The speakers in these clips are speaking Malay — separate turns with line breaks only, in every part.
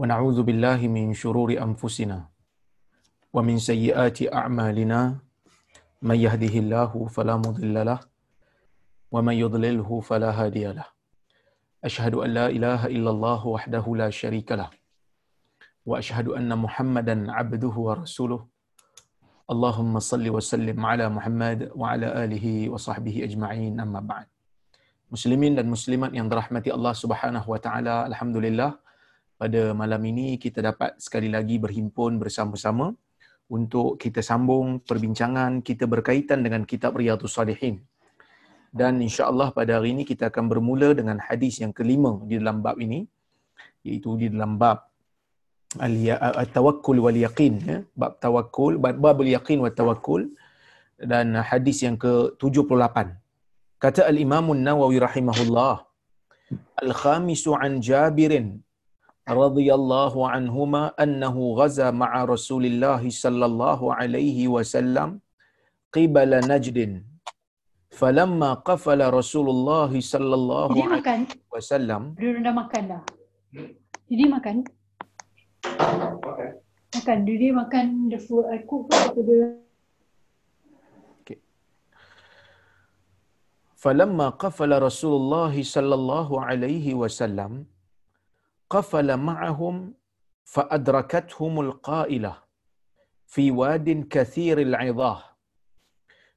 ونعوذ بالله من شرور أنفسنا ومن سيئات أعمالنا. من يهده الله فلا مضل له ومن يضلله فلا هادي له. أشهد أن لا إله إلا الله وحده لا شريك له وأشهد أن محمدا عبده ورسوله. اللهم صل وسلم على محمد وعلى آله وصحبه أجمعين أما بعد. Muslimin dan muslimat Allah Subhanahu wa taala, alhamdulillah. Pada malam ini kita dapat sekali lagi berhimpun bersama-sama untuk kita sambung perbincangan kita berkaitan dengan kitab Riyadhus Salihin. Dan insya-Allah pada hari ini kita akan bermula dengan hadis yang kelima di dalam bab ini iaitu di dalam bab al-tawakkul wal yaqin ya bab tawakkul bab babul yaqin wa tawakkul dan hadis yang ke-78 kata al-imam an-nawawi rahimahullah al-khamisu an jabirin رضي الله عنهما أنه غزا مع رسول الله صلى الله عليه وسلم قبل نجد فلما قفل رسول
الله صلى الله عليه makan. وسلم dah makan dah. Makan. Makan. Makan the food I cook
فلما قفل رسول الله صلى الله عليه وسلم قفل معهم فأدركتهم القائلة في واد كثير العظاه.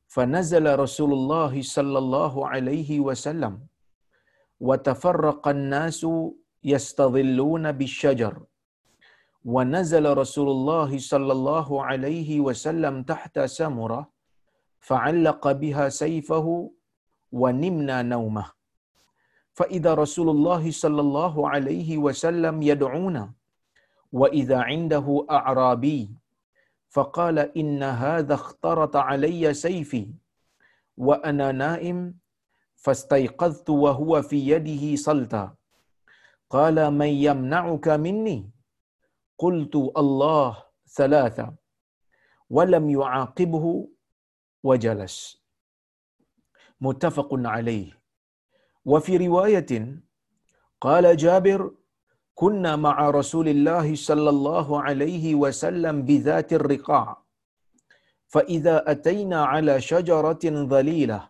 فنزل رسول الله صلى الله عليه وسلم وتفرق الناس يستظلون بالشجر. ونزل رسول الله صلى الله عليه وسلم تحت سمرة فعلق بها سيفه ونمنا نومه. فإذا رسول الله صلى الله عليه وسلم يدعونا وإذا عنده أعرابي فقال إن هذا اخترط علي سيفي وأنا نائم فاستيقظت وهو في يده صلتا. قال من يمنعك مني؟ قلت الله ثلاثة ولم يعاقبه وجلس. متفق عليه. وفي رواية قال جابر كنا مع رسول الله صلى الله عليه وسلم بذات الرقاع فإذا أتينا على شجرة ظليلة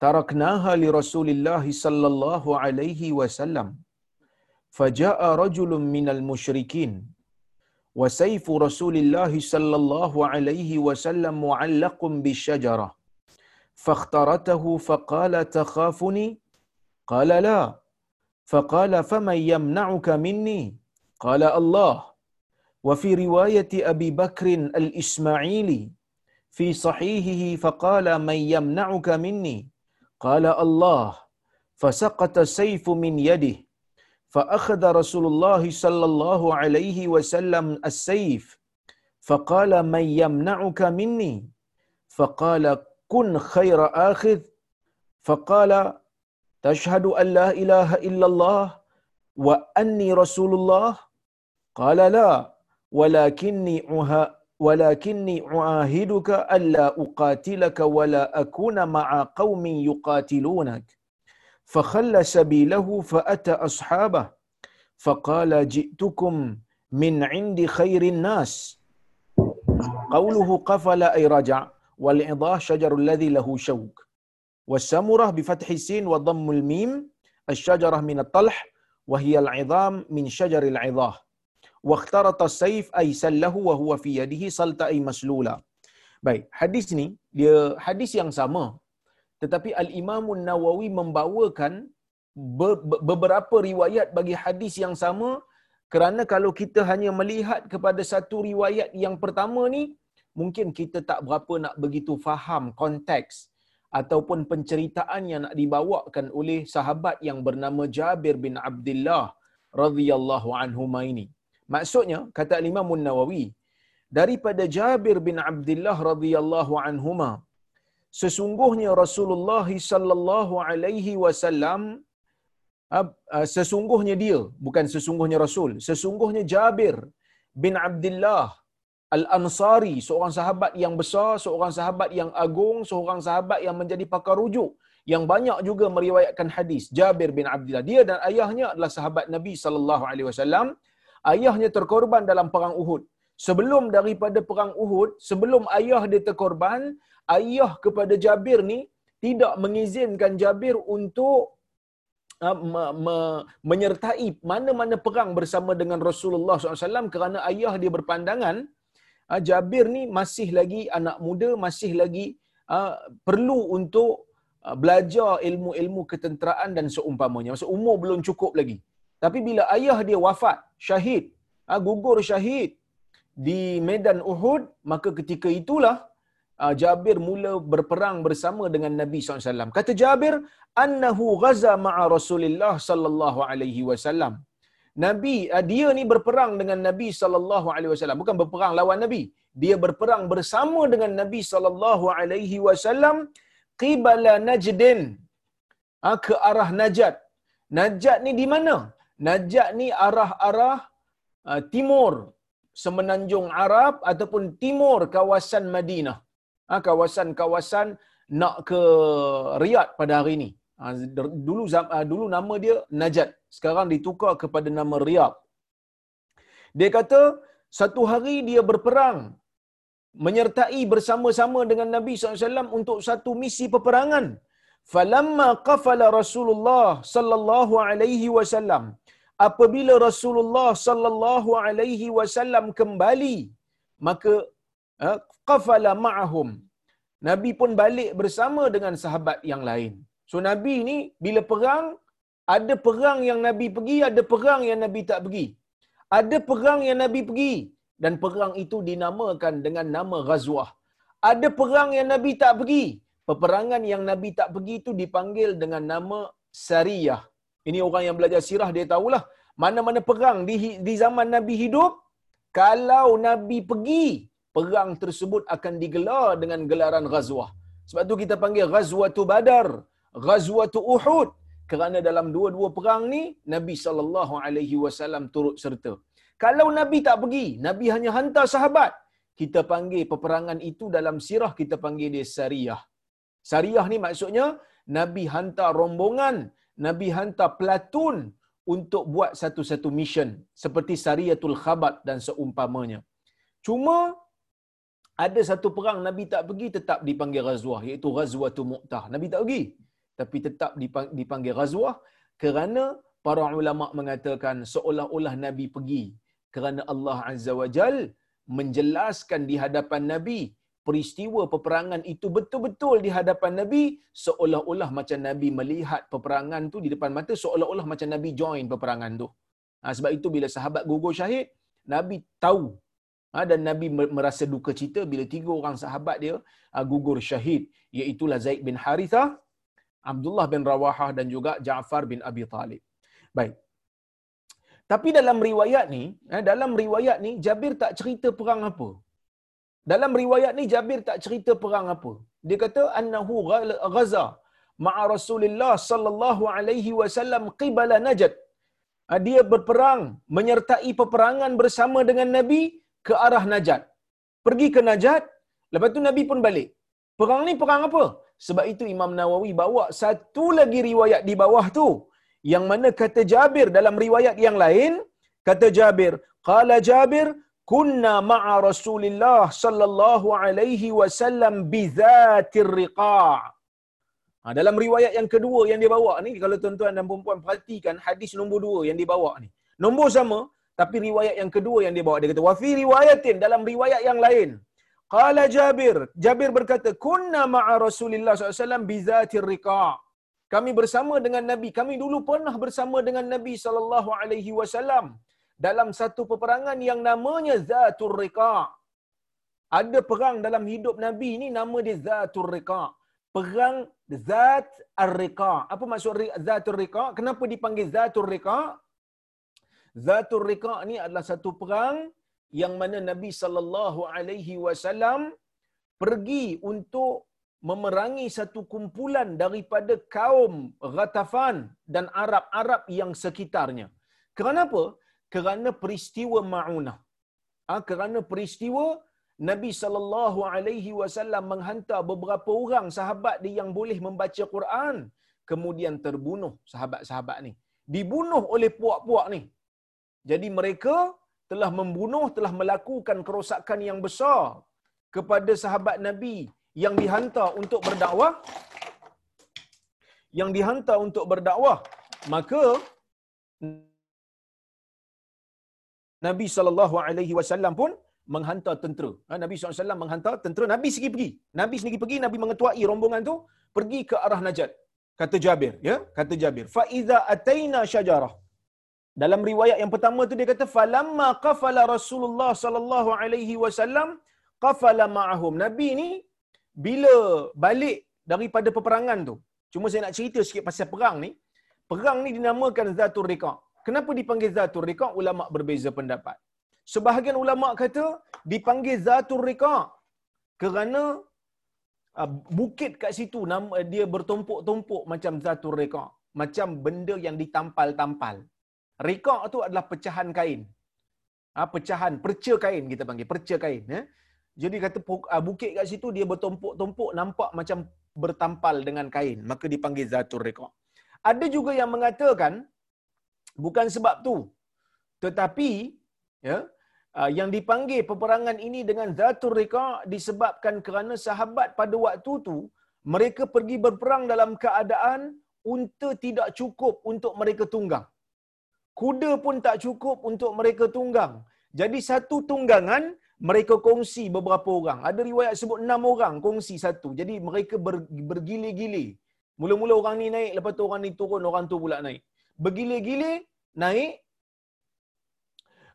تركناها لرسول الله صلى الله عليه وسلم فجاء رجل من المشركين وسيف رسول الله صلى الله عليه وسلم معلق بالشجرة فاخترته فقال تخافني؟ قال لا. فقال فمن يمنعك مني؟ قال الله. وفي رواية أبي بكر الإسماعيلي في صحيحه فقال من يمنعك مني؟ قال الله. فسقط السيف من يده. فأخذ رسول الله صلى الله عليه وسلم السيف. فقال من يمنعك مني؟ فقال كن خير آخذ. فقال تشهد أن لا إله إلا الله وأني رسول الله؟ قال لا ولكني عها ولكني أعاهدك ألا أقاتلك ولا أكون مع قوم يقاتلونك. فخل سبيله فأتى أصحابه فقال جئتكم من عند خير الناس. قوله قفل أي رجع والعضاه شجر الذي له شوك. والسمره بفتح السين وضم الميم الشجرة من الطلح وهي العظام من شجر العظاه واخترط السيف أي سله وهو في يده سلطه اي مسلوله Baik, hadis ni dia hadis yang sama. Tetapi Al Imam Nawawi membawakan be, be, beberapa riwayat bagi hadis yang sama kerana kalau kita hanya melihat kepada satu riwayat yang pertama ni mungkin kita tak berapa nak begitu faham konteks ataupun penceritaan yang nak dibawakan oleh sahabat yang bernama Jabir bin Abdullah radhiyallahu anhu ini. Maksudnya kata Imam Nawawi daripada Jabir bin Abdullah radhiyallahu anhuma sesungguhnya Rasulullah sallallahu alaihi wasallam sesungguhnya dia bukan sesungguhnya Rasul sesungguhnya Jabir bin Abdullah Al-Ansari, seorang sahabat yang besar, seorang sahabat yang agung, seorang sahabat yang menjadi pakar rujuk yang banyak juga meriwayatkan hadis Jabir bin Abdullah dia dan ayahnya adalah sahabat Nabi sallallahu alaihi wasallam ayahnya terkorban dalam perang Uhud. Sebelum daripada perang Uhud, sebelum ayah dia terkorban, ayah kepada Jabir ni tidak mengizinkan Jabir untuk uh, me, me, menyertai mana-mana perang bersama dengan Rasulullah SAW kerana ayah dia berpandangan Jabir ni masih lagi anak muda, masih lagi uh, perlu untuk uh, belajar ilmu-ilmu ketenteraan dan seumpamanya. Maksud umur belum cukup lagi. Tapi bila ayah dia wafat, syahid, uh, gugur syahid di medan Uhud, maka ketika itulah uh, Jabir mula berperang bersama dengan Nabi SAW. Kata Jabir, annahu ghaza ma'a Rasulullah sallallahu alaihi wasallam. Nabi uh, dia ni berperang dengan Nabi sallallahu alaihi wasallam, bukan berperang lawan Nabi. Dia berperang bersama dengan Nabi sallallahu alaihi wasallam qibala Najdin. Uh, ke arah Najat. Najat ni di mana? Najat ni arah-arah uh, timur semenanjung Arab ataupun timur kawasan Madinah. Ha, kawasan-kawasan nak ke Riyadh pada hari ini. Ha, dulu ha, dulu nama dia Najat. Sekarang ditukar kepada nama Riyadh. Dia kata satu hari dia berperang menyertai bersama-sama dengan Nabi SAW untuk satu misi peperangan. Falamma qafala Rasulullah sallallahu alaihi wasallam apabila Rasulullah sallallahu alaihi wasallam kembali maka qafala ma'ahum. Nabi pun balik bersama dengan sahabat yang lain. So Nabi ni bila perang ada perang yang Nabi pergi, ada perang yang Nabi tak pergi. Ada perang yang Nabi pergi dan perang itu dinamakan dengan nama Ghazwah. Ada perang yang Nabi tak pergi. Peperangan yang Nabi tak pergi itu dipanggil dengan nama Sariyah. Ini orang yang belajar sirah dia tahulah. Mana-mana perang di, di zaman Nabi hidup, kalau Nabi pergi, perang tersebut akan digelar dengan gelaran ghazwah. Sebab tu kita panggil ghazwatu badar, ghazwatu uhud. Kerana dalam dua-dua perang ni, Nabi SAW turut serta. Kalau Nabi tak pergi, Nabi hanya hantar sahabat. Kita panggil peperangan itu dalam sirah, kita panggil dia sariyah. Sariyah ni maksudnya, Nabi hantar rombongan, Nabi hantar pelatun untuk buat satu-satu mission. Seperti Sariyatul Khabat dan seumpamanya. Cuma ada satu perang Nabi tak pergi tetap dipanggil Ghazwah iaitu Ghazwatul Mu'tah. Nabi tak pergi tapi tetap dipanggil Ghazwah kerana para ulama mengatakan seolah-olah Nabi pergi kerana Allah Azza wa Jal menjelaskan di hadapan Nabi peristiwa peperangan itu betul-betul di hadapan Nabi seolah-olah macam Nabi melihat peperangan tu di depan mata seolah-olah macam Nabi join peperangan tu. Ha, sebab itu bila sahabat gugur syahid, Nabi tahu Ha, dan Nabi merasa duka cita bila tiga orang sahabat dia ha, gugur syahid iaitu Zaid bin Harithah, Abdullah bin Rawahah dan juga Ja'far bin Abi Talib. Baik. Tapi dalam riwayat ni, ha, dalam riwayat ni Jabir tak cerita perang apa. Dalam riwayat ni Jabir tak cerita perang apa. Dia kata annahu ghaza ma'a Rasulullah sallallahu alaihi wasallam qibala Najd. Dia berperang menyertai peperangan bersama dengan Nabi ke arah Najat. Pergi ke Najat, lepas tu Nabi pun balik. Perang ni perang apa? Sebab itu Imam Nawawi bawa satu lagi riwayat di bawah tu. Yang mana kata Jabir dalam riwayat yang lain, kata Jabir, qala Jabir, kunna ma'a Rasulillah sallallahu alaihi wasallam bi dzatir riqa'. Ha, dalam riwayat yang kedua yang dia bawa ni, kalau tuan-tuan dan puan-puan perhatikan hadis nombor dua yang dia bawa ni. Nombor sama, tapi riwayat yang kedua yang dia bawa dia kata wa fi riwayatin dalam riwayat yang lain qala Jabir Jabir berkata kunna ma'a Rasulillah SAW bi zatir riqa kami bersama dengan Nabi kami dulu pernah bersama dengan Nabi wasallam dalam satu peperangan yang namanya Zatur Riqa. Ada perang dalam hidup Nabi ni nama dia Zatur Riqa. Perang Zat Ar-Riqa. Apa maksud Zatur Riqa? Kenapa dipanggil Zatur Riqa? Zatul Riqa' ni adalah satu perang yang mana Nabi sallallahu alaihi wasallam pergi untuk memerangi satu kumpulan daripada kaum Ghatafan dan Arab-Arab yang sekitarnya. Kenapa? Kerana peristiwa Ma'unah. Ha, kerana peristiwa Nabi sallallahu alaihi wasallam menghantar beberapa orang sahabat dia yang boleh membaca Quran kemudian terbunuh sahabat-sahabat ni. Dibunuh oleh puak-puak ni Jadi mereka telah membunuh, telah melakukan kerosakan yang besar kepada sahabat Nabi yang dihantar untuk berdakwah yang dihantar untuk berdakwah maka Nabi sallallahu alaihi wasallam pun menghantar tentera. Ha, Nabi SAW menghantar tentera. Nabi sendiri pergi. Nabi sendiri pergi. Nabi mengetuai rombongan tu pergi ke arah Najd. Kata Jabir. Ya, kata Jabir. Faiza ataina syajarah. Dalam riwayat yang pertama tu dia kata falamma qafala Rasulullah sallallahu alaihi wasallam qafala ma'ahum. Nabi ni bila balik daripada peperangan tu. Cuma saya nak cerita sikit pasal perang ni. Perang ni dinamakan Zatul Riqa'. Kenapa dipanggil Zatul Riqa'? Ulama berbeza pendapat. Sebahagian ulama kata dipanggil Zatul Riqa' kerana uh, bukit kat situ nama dia bertumpuk-tumpuk macam Zatul Riqa', macam benda yang ditampal-tampal. Riqa' tu adalah pecahan kain. Ha, pecahan, perca kain kita panggil, perca kain. Ya. Jadi kata uh, bukit kat situ dia bertumpuk-tumpuk nampak macam bertampal dengan kain. Maka dipanggil Zatul Riqa'. Ada juga yang mengatakan bukan sebab tu. Tetapi ya, uh, yang dipanggil peperangan ini dengan Zatul Riqa' disebabkan kerana sahabat pada waktu tu mereka pergi berperang dalam keadaan unta tidak cukup untuk mereka tunggang. Kuda pun tak cukup untuk mereka tunggang. Jadi satu tunggangan mereka kongsi beberapa orang. Ada riwayat sebut enam orang kongsi satu. Jadi mereka ber, bergili-gili. Mula-mula orang ni naik, lepas tu orang ni turun, orang tu pula naik. Bergili-gili, naik,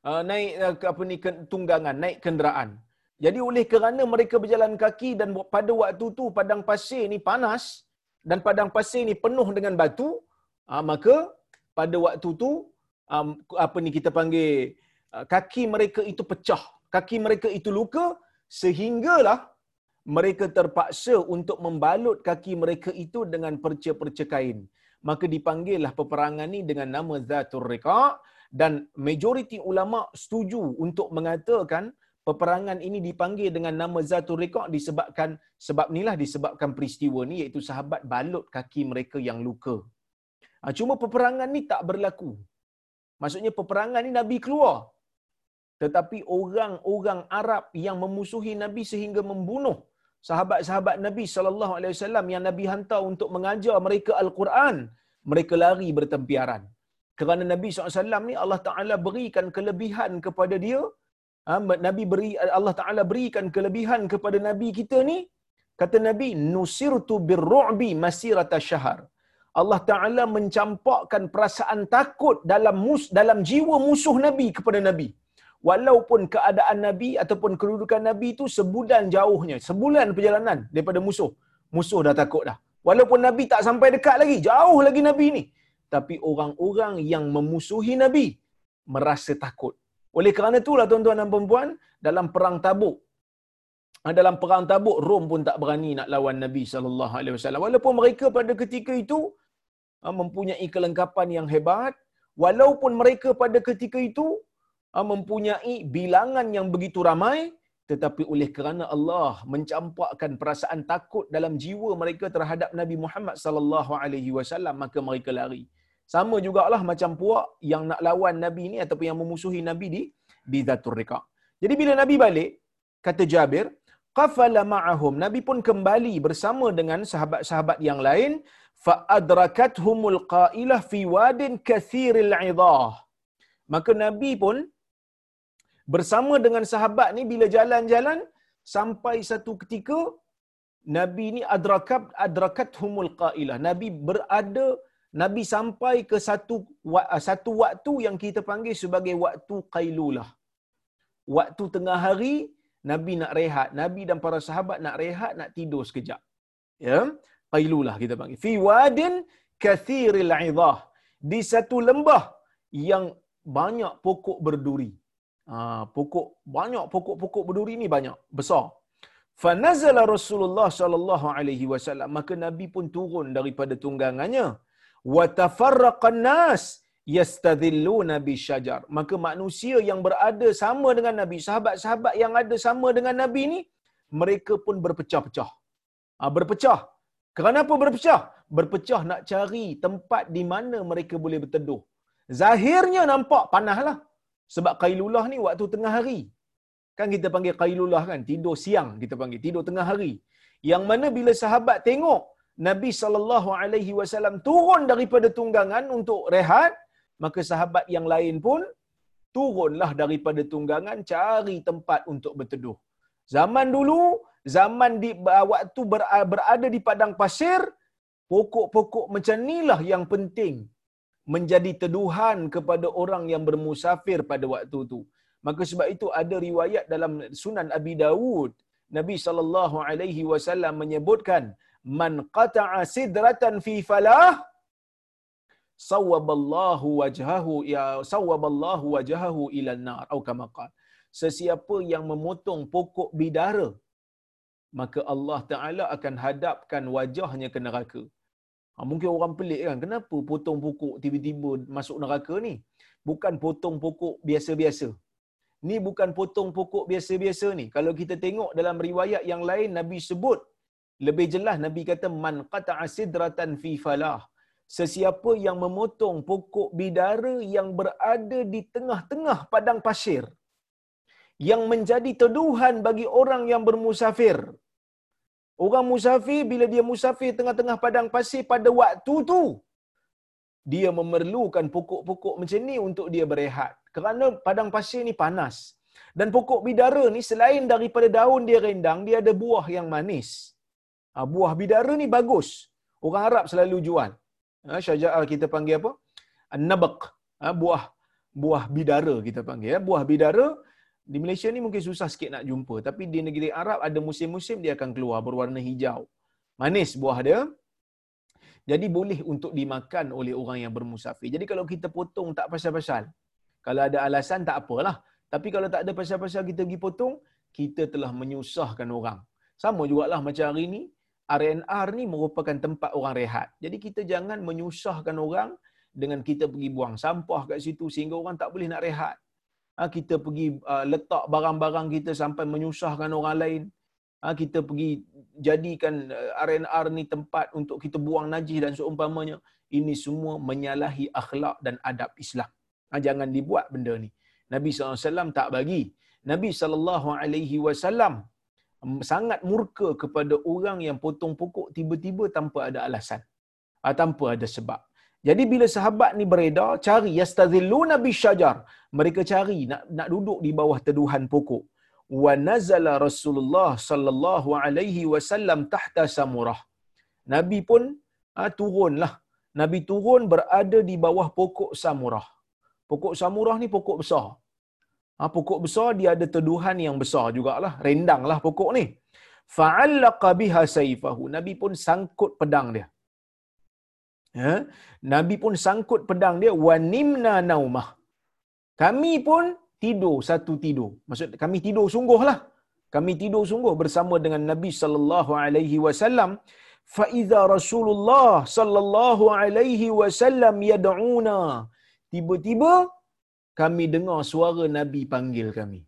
uh, naik uh, apa ni tunggangan, naik kenderaan. Jadi oleh kerana mereka berjalan kaki dan pada waktu tu padang pasir ni panas dan padang pasir ni penuh dengan batu, uh, maka pada waktu tu um, apa ni kita panggil uh, kaki mereka itu pecah, kaki mereka itu luka sehinggalah mereka terpaksa untuk membalut kaki mereka itu dengan perca-perca kain. Maka dipanggillah peperangan ni dengan nama Zatul Riqa' dan majoriti ulama setuju untuk mengatakan peperangan ini dipanggil dengan nama Zatul Riqa' disebabkan sebab inilah disebabkan peristiwa ni iaitu sahabat balut kaki mereka yang luka. Ha, cuma peperangan ni tak berlaku. Maksudnya peperangan ni Nabi keluar. Tetapi orang-orang Arab yang memusuhi Nabi sehingga membunuh sahabat-sahabat Nabi sallallahu alaihi wasallam yang Nabi hantar untuk mengajar mereka al-Quran, mereka lari bertempiaran kerana Nabi SAW ni Allah Ta'ala berikan kelebihan kepada dia. Ha, Nabi beri Allah Ta'ala berikan kelebihan kepada Nabi kita ni. Kata Nabi, Nusirtu birru'bi masirata syahar. Allah Ta'ala mencampakkan perasaan takut dalam mus, dalam jiwa musuh Nabi kepada Nabi. Walaupun keadaan Nabi ataupun kedudukan Nabi itu sebulan jauhnya. Sebulan perjalanan daripada musuh. Musuh dah takut dah. Walaupun Nabi tak sampai dekat lagi. Jauh lagi Nabi ni tapi orang-orang yang memusuhi Nabi merasa takut. Oleh kerana itulah tuan-tuan dan puan dalam perang Tabuk dalam perang Tabuk Rom pun tak berani nak lawan Nabi sallallahu alaihi wasallam walaupun mereka pada ketika itu mempunyai kelengkapan yang hebat walaupun mereka pada ketika itu ah, mempunyai bilangan yang begitu ramai tetapi oleh kerana Allah mencampakkan perasaan takut dalam jiwa mereka terhadap Nabi Muhammad sallallahu alaihi wasallam maka mereka lari. Sama jugalah macam puak yang nak lawan Nabi ni ataupun yang memusuhi Nabi di di Zatul Riqa. Jadi bila Nabi balik, kata Jabir, qafala ma'ahum. Nabi pun kembali bersama dengan sahabat-sahabat yang lain adrakathumul qailah fi wadin kathiril idah. Maka Nabi pun bersama dengan sahabat ni bila jalan-jalan sampai satu ketika Nabi ni adrakat adrakat humul qailah. Nabi berada Nabi sampai ke satu satu waktu yang kita panggil sebagai waktu qailulah. Waktu tengah hari Nabi nak rehat, Nabi dan para sahabat nak rehat, nak tidur sekejap. Ya, qailulah kita panggil. Fi wadin kathiril idah. Di satu lembah yang banyak pokok berduri. Ha, pokok banyak pokok-pokok berduri ni banyak besar. Fa nazala Rasulullah sallallahu alaihi wasallam maka Nabi pun turun daripada tunggangannya wa tafarraqan nas yastadhilluna bi syajar maka manusia yang berada sama dengan Nabi sahabat-sahabat yang ada sama dengan Nabi ni mereka pun berpecah-pecah ha, berpecah kenapa berpecah berpecah nak cari tempat di mana mereka boleh berteduh zahirnya nampak panaslah Sebab qailulah ni waktu tengah hari. Kan kita panggil qailulah kan, tidur siang kita panggil, tidur tengah hari. Yang mana bila sahabat tengok Nabi sallallahu alaihi wasallam turun daripada tunggangan untuk rehat, maka sahabat yang lain pun turunlah daripada tunggangan cari tempat untuk berteduh. Zaman dulu, zaman di waktu berada di padang pasir, pokok-pokok macam inilah yang penting menjadi teduhan kepada orang yang bermusafir pada waktu itu. Maka sebab itu ada riwayat dalam Sunan Abi Dawud, Nabi sallallahu alaihi wasallam menyebutkan, "Man qata'a sidratan fi falah, sawwaballahu wajhahu ya sawwaballahu wajhahu ila nar atau kama qala." Sesiapa yang memotong pokok bidara, maka Allah Taala akan hadapkan wajahnya ke neraka. Ha, mungkin orang pelik kan, kenapa potong pokok tiba-tiba masuk neraka ni? Bukan potong pokok biasa-biasa. Ni bukan potong pokok biasa-biasa ni. Kalau kita tengok dalam riwayat yang lain, Nabi sebut, lebih jelas Nabi kata, Man qata'a sidratan fi falah. Sesiapa yang memotong pokok bidara yang berada di tengah-tengah padang pasir. Yang menjadi teduhan bagi orang yang bermusafir. Orang musafir bila dia musafir tengah-tengah padang pasir pada waktu tu dia memerlukan pokok-pokok macam ni untuk dia berehat. Kerana padang pasir ni panas. Dan pokok bidara ni selain daripada daun dia rendang, dia ada buah yang manis. Ha, buah bidara ni bagus. Orang Arab selalu jual. Ha, Syaja'ah kita panggil apa? Nabak. Ha, buah buah bidara kita panggil. Ya. Buah bidara di Malaysia ni mungkin susah sikit nak jumpa. Tapi di negeri Arab ada musim-musim dia akan keluar berwarna hijau. Manis buah dia. Jadi boleh untuk dimakan oleh orang yang bermusafir. Jadi kalau kita potong tak pasal-pasal. Kalau ada alasan tak apalah. Tapi kalau tak ada pasal-pasal kita pergi potong, kita telah menyusahkan orang. Sama jugalah macam hari ni, RNR ni merupakan tempat orang rehat. Jadi kita jangan menyusahkan orang dengan kita pergi buang sampah kat situ sehingga orang tak boleh nak rehat. Ha, kita pergi uh, letak barang-barang kita sampai menyusahkan orang lain. Ha, kita pergi jadikan RNR ni tempat untuk kita buang najis dan seumpamanya. Ini semua menyalahi akhlak dan adab Islam. Ha, jangan dibuat benda ni. Nabi SAW tak bagi. Nabi SAW sangat murka kepada orang yang potong pokok tiba-tiba tanpa ada alasan. Tanpa ada sebab. Jadi bila sahabat ni beredar, cari yastazilluna bisyajar. Mereka cari nak nak duduk di bawah teduhan pokok. Wa nazala Rasulullah sallallahu alaihi wasallam tahta samurah. Nabi pun ha, turunlah. Nabi turun berada di bawah pokok samurah. Pokok samurah ni pokok besar. Ha, pokok besar dia ada teduhan yang besar jugalah. Rendanglah pokok ni. Fa'allaqa biha sayfahu. Nabi pun sangkut pedang dia. Ya. Nabi pun sangkut pedang dia wanimna naumah. Kami pun tidur satu tidur. Maksud kami tidur sungguhlah. Kami tidur sungguh bersama dengan Nabi sallallahu alaihi wasallam. Fa iza Rasulullah sallallahu alaihi wasallam yad'una. Tiba-tiba kami dengar suara Nabi panggil kami.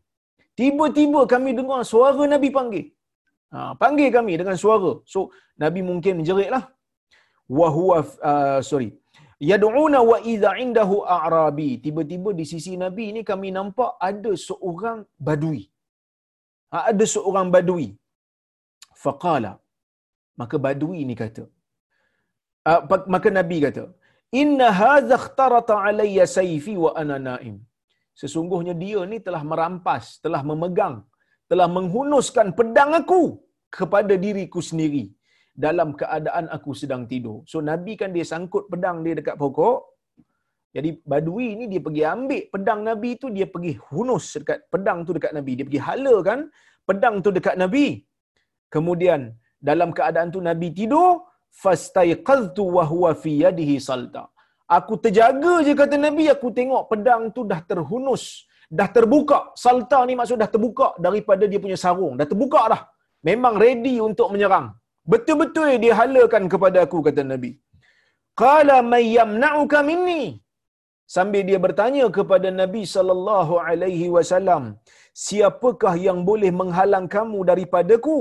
Tiba-tiba kami dengar suara Nabi panggil. Ha, panggil kami dengan suara. So Nabi mungkin menjeritlah wa huwa uh, sorry. Yad'una wa idza indahu a'rabi. Tiba-tiba di sisi nabi ni kami nampak ada seorang badui. Ha, ada seorang badui. Faqala. Maka badui ni kata uh, maka nabi kata inna hadza ikhtarata alayya sayfi wa ana naim. Sesungguhnya dia ni telah merampas telah memegang telah menghunuskan pedang aku kepada diriku sendiri dalam keadaan aku sedang tidur. So Nabi kan dia sangkut pedang dia dekat pokok. Jadi badui ni dia pergi ambil pedang Nabi tu dia pergi hunus dekat pedang tu dekat Nabi. Dia pergi halakan pedang tu dekat Nabi. Kemudian dalam keadaan tu Nabi tidur, fastaiqadtu wa huwa fi yadihi salta. Aku terjaga je kata Nabi, aku tengok pedang tu dah terhunus, dah terbuka. Salta ni maksud dah terbuka daripada dia punya sarung, dah terbuka dah. Memang ready untuk menyerang. Betul-betul dia halakan kepada aku kata Nabi. Qala may yamna'uka minni? Sambil dia bertanya kepada Nabi sallallahu alaihi wasallam, siapakah yang boleh menghalang kamu daripadaku?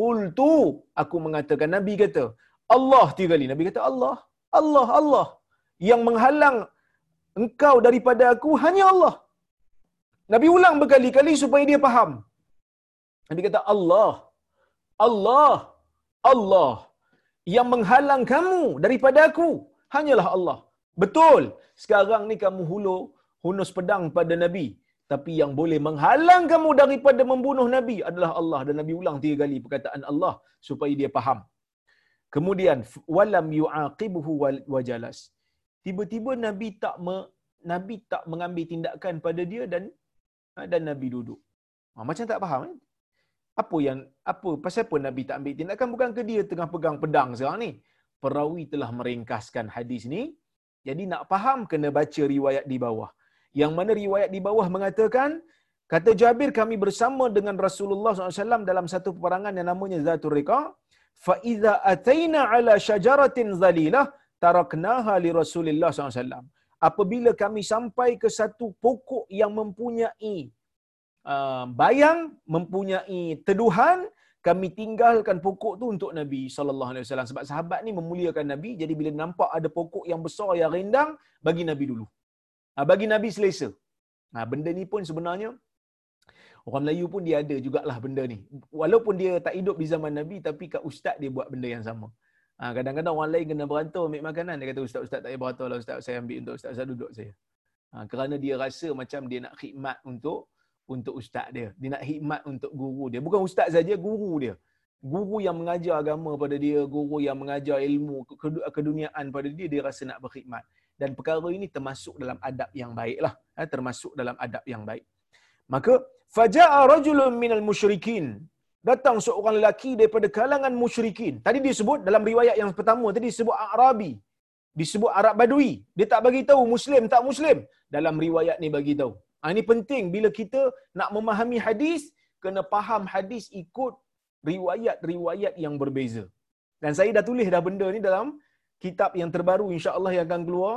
Qultu, aku mengatakan Nabi kata, Allah tiga kali. Nabi kata Allah, Allah, Allah. Yang menghalang engkau daripada aku hanya Allah. Nabi ulang berkali-kali supaya dia faham. Nabi kata Allah, Allah, Allah yang menghalang kamu daripada aku hanyalah Allah. Betul. Sekarang ni kamu hulu hunus pedang pada Nabi. Tapi yang boleh menghalang kamu daripada membunuh Nabi adalah Allah. Dan Nabi ulang tiga kali perkataan Allah supaya dia faham. Kemudian walam yu'aqibuhu wajalas. Tiba-tiba Nabi tak me, Nabi tak mengambil tindakan pada dia dan dan Nabi duduk. Ha, macam tak faham kan? Apa yang apa pasal apa Nabi tak ambil tindakan bukan ke dia tengah pegang pedang sekarang ni? Perawi telah meringkaskan hadis ni. Jadi nak faham kena baca riwayat di bawah. Yang mana riwayat di bawah mengatakan kata Jabir kami bersama dengan Rasulullah SAW dalam satu peperangan yang namanya Zatul Riqa. Fa iza ataina ala syajaratin zalilah taraknaha li Rasulillah SAW. Apabila kami sampai ke satu pokok yang mempunyai uh, bayang, mempunyai teduhan, kami tinggalkan pokok tu untuk Nabi sallallahu alaihi wasallam sebab sahabat ni memuliakan Nabi jadi bila nampak ada pokok yang besar yang rindang bagi Nabi dulu. Ha, bagi Nabi selesa. Ha, benda ni pun sebenarnya orang Melayu pun dia ada jugalah benda ni. Walaupun dia tak hidup di zaman Nabi tapi kat ustaz dia buat benda yang sama. Ha, kadang-kadang orang lain kena berantau ambil makanan dia kata ustaz-ustaz tak payah berantau lah ustaz saya ambil untuk ustaz saya duduk saya. Ha, kerana dia rasa macam dia nak khidmat untuk untuk ustaz dia. Dia nak khidmat untuk guru dia. Bukan ustaz saja, guru dia. Guru yang mengajar agama pada dia, guru yang mengajar ilmu keduniaan pada dia, dia rasa nak berkhidmat. Dan perkara ini termasuk dalam adab yang baiklah. Ha, termasuk dalam adab yang baik. Maka, faja'a rajulun minal musyrikin. Datang seorang lelaki daripada kalangan musyrikin. Tadi disebut dalam riwayat yang pertama, tadi disebut Arabi. Disebut Arab Badui. Dia tak bagi tahu Muslim, tak Muslim. Dalam riwayat ni bagi tahu. Ha, ini penting bila kita nak memahami hadis, kena faham hadis ikut riwayat-riwayat yang berbeza. Dan saya dah tulis dah benda ni dalam kitab yang terbaru insya-Allah yang akan keluar,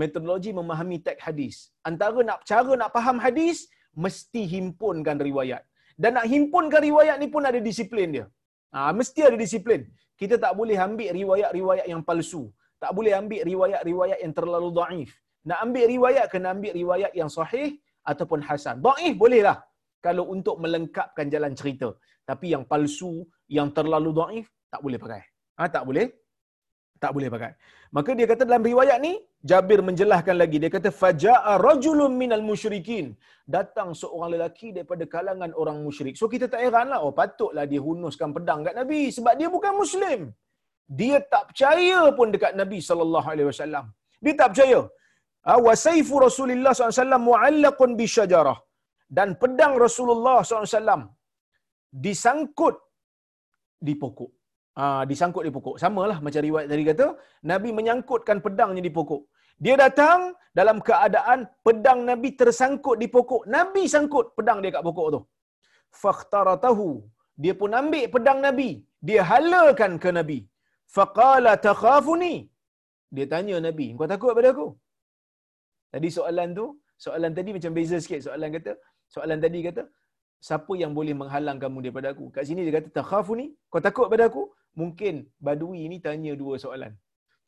metodologi memahami teks hadis. Antara nak cara nak faham hadis mesti himpunkan riwayat. Dan nak himpunkan riwayat ni pun ada disiplin dia. Ha, mesti ada disiplin. Kita tak boleh ambil riwayat-riwayat yang palsu. Tak boleh ambil riwayat-riwayat yang terlalu daif. Nak ambil riwayat kena ambil riwayat yang sahih ataupun hasan. Daif bolehlah kalau untuk melengkapkan jalan cerita. Tapi yang palsu, yang terlalu daif tak boleh pakai. Ha, tak boleh. Tak boleh pakai. Maka dia kata dalam riwayat ni Jabir menjelaskan lagi dia kata faja'a rajulun minal musyrikin datang seorang lelaki daripada kalangan orang musyrik. So kita tak heranlah oh patutlah dia hunuskan pedang kat Nabi sebab dia bukan muslim. Dia tak percaya pun dekat Nabi sallallahu alaihi wasallam. Dia tak percaya. Ah, wa saifu Rasulullah SAW mu'allaqun bi syajarah. Dan pedang Rasulullah SAW disangkut di pokok. Ha, disangkut di pokok. Sama lah macam riwayat tadi kata, Nabi menyangkutkan pedangnya di pokok. Dia datang dalam keadaan pedang Nabi tersangkut di pokok. Nabi sangkut pedang dia kat pokok tu. Fakhtaratahu. Dia pun ambil pedang Nabi. Dia halakan ke Nabi. Faqala takhafuni. Dia tanya Nabi, kau takut pada aku? Tadi soalan tu, soalan tadi macam beza sikit. Soalan kata, soalan tadi kata, siapa yang boleh menghalang kamu daripada aku? Kat sini dia kata, takhafu ni, kau takut pada aku? Mungkin badui ni tanya dua soalan.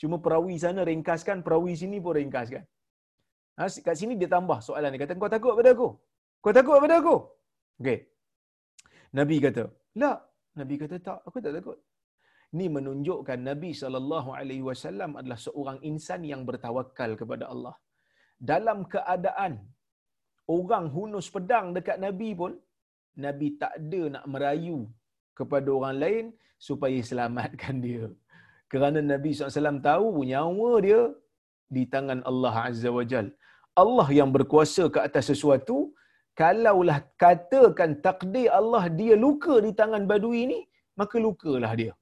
Cuma perawi sana ringkaskan, perawi sini pun ringkaskan. Ha, kat sini dia tambah soalan dia kata, kau takut pada aku? Kau takut pada aku? Okey. Nabi kata, la. Nabi kata, tak, aku tak takut. Ini menunjukkan Nabi SAW adalah seorang insan yang bertawakal kepada Allah dalam keadaan orang hunus pedang dekat Nabi pun, Nabi tak ada nak merayu kepada orang lain supaya selamatkan dia. Kerana Nabi SAW tahu nyawa dia di tangan Allah Azza wa Jal. Allah yang berkuasa ke atas sesuatu, kalaulah katakan takdir Allah dia luka di tangan badui ini, maka lukalah dia.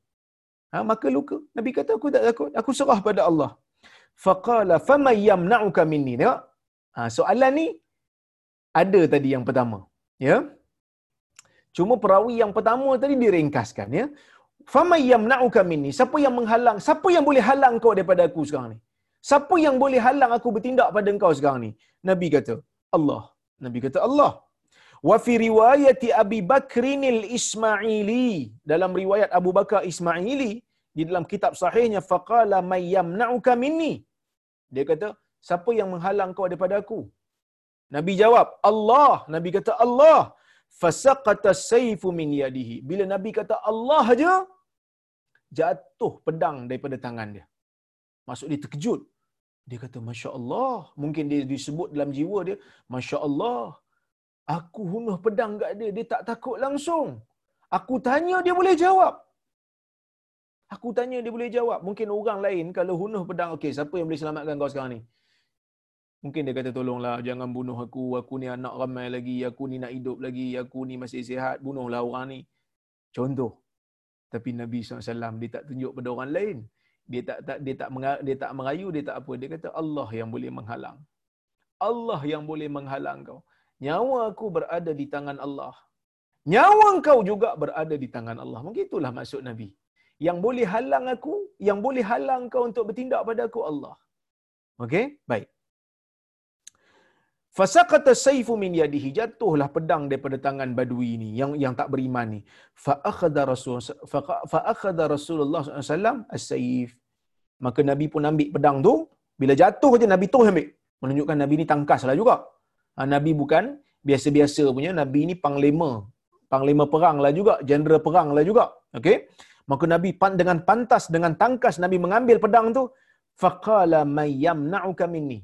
Ha, maka luka. Nabi kata, aku tak takut. Aku serah pada Allah faqala faman yamna'uka minni? Tengok. Ha, soalan ni ada tadi yang pertama ya. Cuma perawi yang pertama tadi diringkaskan ya. Faman yamna'uka minni? Siapa yang menghalang siapa yang boleh halang kau daripada aku sekarang ni? Siapa yang boleh halang aku bertindak pada engkau sekarang ni? Nabi kata Allah. Nabi kata Allah. Wa fi riwayat Abi Bakrinil Ismaili dalam riwayat Abu Bakar Ismaili di dalam kitab sahihnya faqala may yamna'uka minni dia kata, siapa yang menghalang kau daripada aku? Nabi jawab, Allah. Nabi kata Allah. Fasaqata sayfu min yadihi. Bila Nabi kata Allah aja, jatuh pedang daripada tangan dia. Maksud dia terkejut. Dia kata, Masya Allah. Mungkin dia disebut dalam jiwa dia, Masya Allah. Aku hunuh pedang kat dia. Dia tak takut langsung. Aku tanya, dia boleh jawab. Aku tanya, dia boleh jawab. Mungkin orang lain kalau hunuh pedang, okey, siapa yang boleh selamatkan kau sekarang ni? Mungkin dia kata, tolonglah, jangan bunuh aku. Aku ni anak ramai lagi. Aku ni nak hidup lagi. Aku ni masih sihat. Bunuhlah orang ni. Contoh. Tapi Nabi SAW, dia tak tunjuk pada orang lain dia tak tak dia tak dia tak merayu dia tak apa dia kata Allah yang boleh menghalang Allah yang boleh menghalang kau nyawa aku berada di tangan Allah nyawa kau juga berada di tangan Allah mungkin itulah maksud nabi yang boleh halang aku yang boleh halang kau untuk bertindak pada aku Allah okey baik Fasaqata sayfu min yadihi jatuhlah pedang daripada tangan badui ini yang yang tak beriman ni. Fa akhadha Rasul fa akhadha Rasulullah SAW as-sayf. Maka Nabi pun ambil pedang tu, bila jatuh je Nabi tu ambil. Menunjukkan Nabi ni tangkaslah juga. Ha, Nabi bukan biasa-biasa punya, Nabi ni panglima. Panglima perang lah juga, jeneral perang lah juga. Okey. Maka Nabi dengan pantas dengan tangkas Nabi mengambil pedang tu, faqala yamna'uka minni.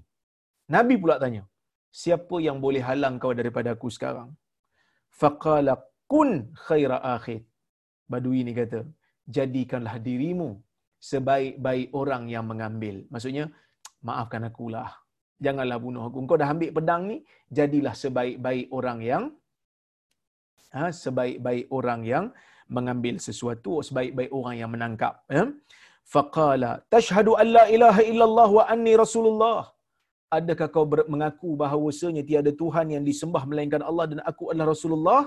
Nabi pula tanya, siapa yang boleh halang kau daripada aku sekarang? Faqala kun khaira akhir. Badui ni kata, jadikanlah dirimu sebaik-baik orang yang mengambil. Maksudnya, maafkan akulah. Janganlah bunuh aku. Kau dah ambil pedang ni, jadilah sebaik-baik orang yang ha, sebaik-baik orang yang mengambil sesuatu, sebaik-baik orang yang menangkap. Ya? Faqala, tashhadu an la ilaha illallah wa anni rasulullah adakah kau mengaku bahawasanya tiada Tuhan yang disembah melainkan Allah dan aku adalah Rasulullah?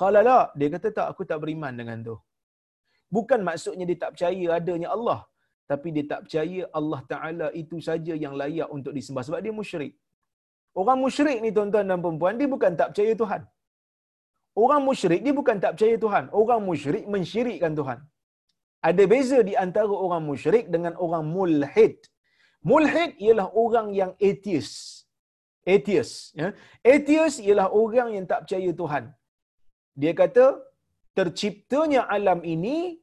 Qala la, dia kata tak, aku tak beriman dengan tu. Bukan maksudnya dia tak percaya adanya Allah, tapi dia tak percaya Allah Taala itu saja yang layak untuk disembah sebab dia musyrik. Orang musyrik ni tuan-tuan dan puan dia bukan tak percaya Tuhan. Orang musyrik dia bukan tak percaya Tuhan. Orang musyrik mensyirikkan Tuhan. Ada beza di antara orang musyrik dengan orang mulhid. Mulhid ialah orang yang atheist. Atheist. Ya. Atheist ialah orang yang tak percaya Tuhan. Dia kata, terciptanya alam ini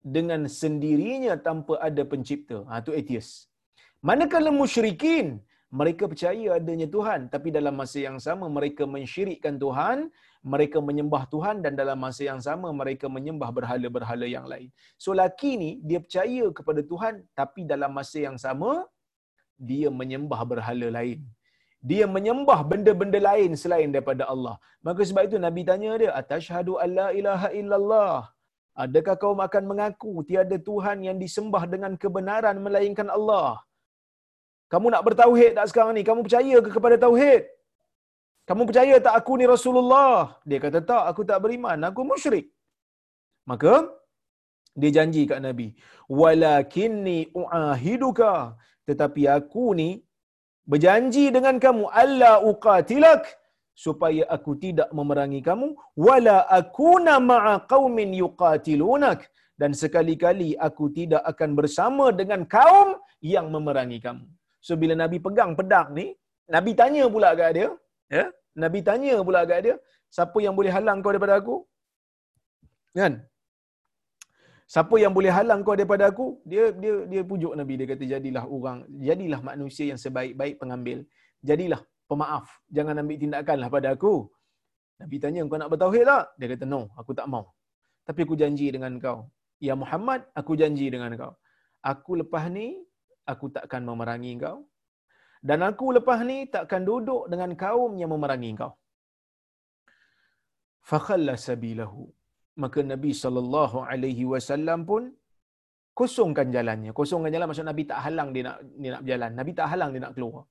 dengan sendirinya tanpa ada pencipta. Ha, itu atheist. Manakala musyrikin, mereka percaya adanya Tuhan. Tapi dalam masa yang sama, mereka mensyirikkan Tuhan. Mereka menyembah Tuhan dan dalam masa yang sama, mereka menyembah berhala-berhala yang lain. So, laki ni, dia percaya kepada Tuhan. Tapi dalam masa yang sama, dia menyembah berhala lain. Dia menyembah benda-benda lain selain daripada Allah. Maka sebab itu Nabi tanya dia, "Atashhadu alla ilaha illallah?" Adakah kau akan mengaku tiada Tuhan yang disembah dengan kebenaran melainkan Allah? Kamu nak bertauhid tak sekarang ni? Kamu percaya ke kepada tauhid? Kamu percaya tak aku ni Rasulullah? Dia kata tak, aku tak beriman, aku musyrik. Maka dia janji kat Nabi, "Walakinni uahiduka tetapi aku ni berjanji dengan kamu alla uqatilak supaya aku tidak memerangi kamu wala akuna ma'a qaumin yuqatilunak dan sekali-kali aku tidak akan bersama dengan kaum yang memerangi kamu. So bila Nabi pegang pedang ni, Nabi tanya pula kat dia, ya? Nabi tanya pula kat dia, siapa yang boleh halang kau daripada aku? Kan? siapa yang boleh halang kau daripada aku? Dia dia dia pujuk nabi. Dia kata jadilah orang jadilah manusia yang sebaik-baik pengambil. Jadilah pemaaf. Jangan ambil tindakanlah pada aku. Nabi tanya kau nak bertauhid tak? Dia kata no aku tak mau. Tapi aku janji dengan kau. Ya Muhammad aku janji dengan kau. Aku lepas ni aku takkan memerangi kau dan aku lepas ni takkan duduk dengan kaum yang memerangi kau fakhalla sabilahu maka Nabi sallallahu alaihi wasallam pun kosongkan jalannya. Kosongkan jalan maksud Nabi tak halang dia nak dia nak berjalan. Nabi tak halang dia nak keluar.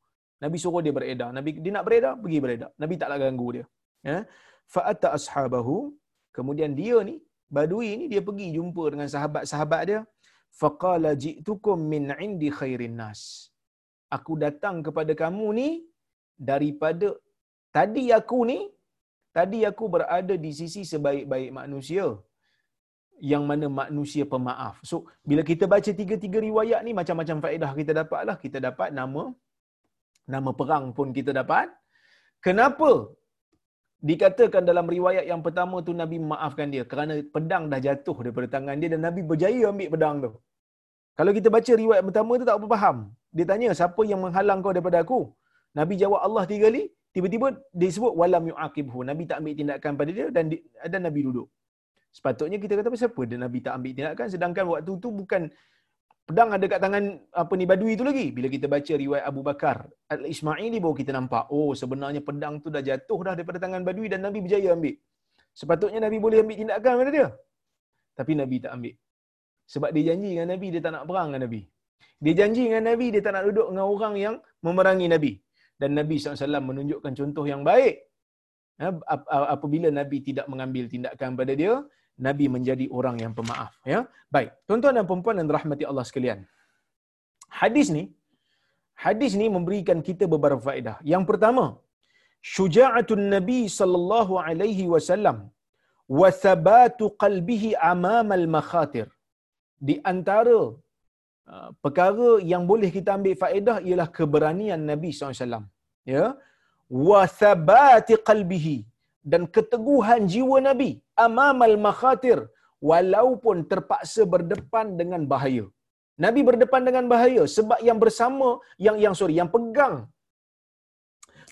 Nabi suruh dia beredar. Nabi dia nak beredar, pergi beredar. Nabi taklah ganggu dia. Ya. Fa atta ashabahu, kemudian dia ni Badui ni dia pergi jumpa dengan sahabat-sahabat dia. Faqala ji'tukum min 'indi khairin nas. Aku datang kepada kamu ni daripada tadi aku ni Tadi aku berada di sisi sebaik-baik manusia yang mana manusia pemaaf. So, bila kita baca tiga-tiga riwayat ni macam-macam faedah kita dapat lah. Kita dapat nama nama perang pun kita dapat. Kenapa dikatakan dalam riwayat yang pertama tu Nabi memaafkan dia kerana pedang dah jatuh daripada tangan dia dan Nabi berjaya ambil pedang tu. Kalau kita baca riwayat pertama tu tak apa faham. Dia tanya siapa yang menghalang kau daripada aku? Nabi jawab Allah tiga kali, tiba-tiba dia sebut walam yu'aqibhu. Nabi tak ambil tindakan pada dia dan dan Nabi duduk. Sepatutnya kita kata siapa dia Nabi tak ambil tindakan sedangkan waktu tu bukan pedang ada kat tangan apa ni badui tu lagi. Bila kita baca riwayat Abu Bakar Al-Ismaili baru kita nampak oh sebenarnya pedang tu dah jatuh dah daripada tangan badui dan Nabi berjaya ambil. Sepatutnya Nabi boleh ambil tindakan pada dia. Tapi Nabi tak ambil. Sebab dia janji dengan Nabi dia tak nak perang dengan Nabi. Dia janji dengan Nabi dia tak nak duduk dengan orang yang memerangi Nabi. Dan Nabi SAW menunjukkan contoh yang baik. Ha, apabila Nabi tidak mengambil tindakan pada dia, Nabi menjadi orang yang pemaaf. Ya, Baik, tuan-tuan dan perempuan dan rahmati Allah sekalian. Hadis ni, hadis ni memberikan kita beberapa faedah. Yang pertama, syuja'atun Nabi sallallahu alaihi wasallam wa thabatu qalbihi amama al-makhatir. Di antara perkara yang boleh kita ambil faedah ialah keberanian Nabi SAW. Ya. Wa thabati qalbihi dan keteguhan jiwa Nabi amamal makhatir walaupun terpaksa berdepan dengan bahaya. Nabi berdepan dengan bahaya sebab yang bersama yang yang sorry yang pegang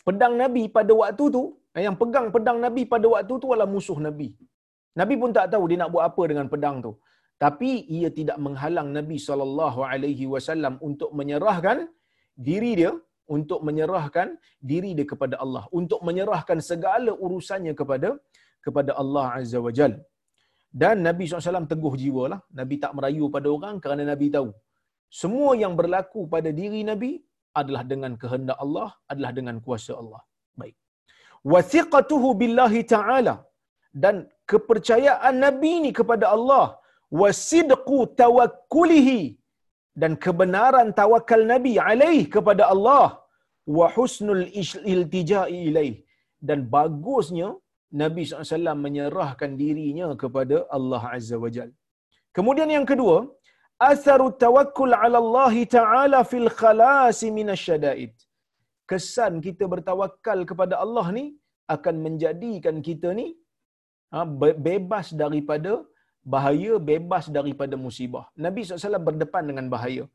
pedang Nabi pada waktu tu eh, yang pegang pedang Nabi pada waktu tu adalah musuh Nabi. Nabi pun tak tahu dia nak buat apa dengan pedang tu. Tapi ia tidak menghalang Nabi sallallahu alaihi wasallam untuk menyerahkan diri dia untuk menyerahkan diri dia kepada Allah, untuk menyerahkan segala urusannya kepada kepada Allah Azza wa Jal. Dan Nabi SAW teguh jiwa lah. Nabi tak merayu pada orang kerana Nabi tahu. Semua yang berlaku pada diri Nabi adalah dengan kehendak Allah, adalah dengan kuasa Allah. Baik. Wathiqatuhu billahi ta'ala. Dan kepercayaan Nabi ni kepada Allah. Wasidqu tawakkulihi dan kebenaran tawakal Nabi alaih kepada Allah wa husnul iltija'i ilaih dan bagusnya Nabi SAW menyerahkan dirinya kepada Allah Azza wa Jal. Kemudian yang kedua, atharu tawakkul ala Allah Ta'ala fil khalasi minasyada'id. Kesan kita bertawakal kepada Allah ni akan menjadikan kita ni ha, bebas daripada bahaya bebas daripada musibah. Nabi SAW berdepan dengan bahaya.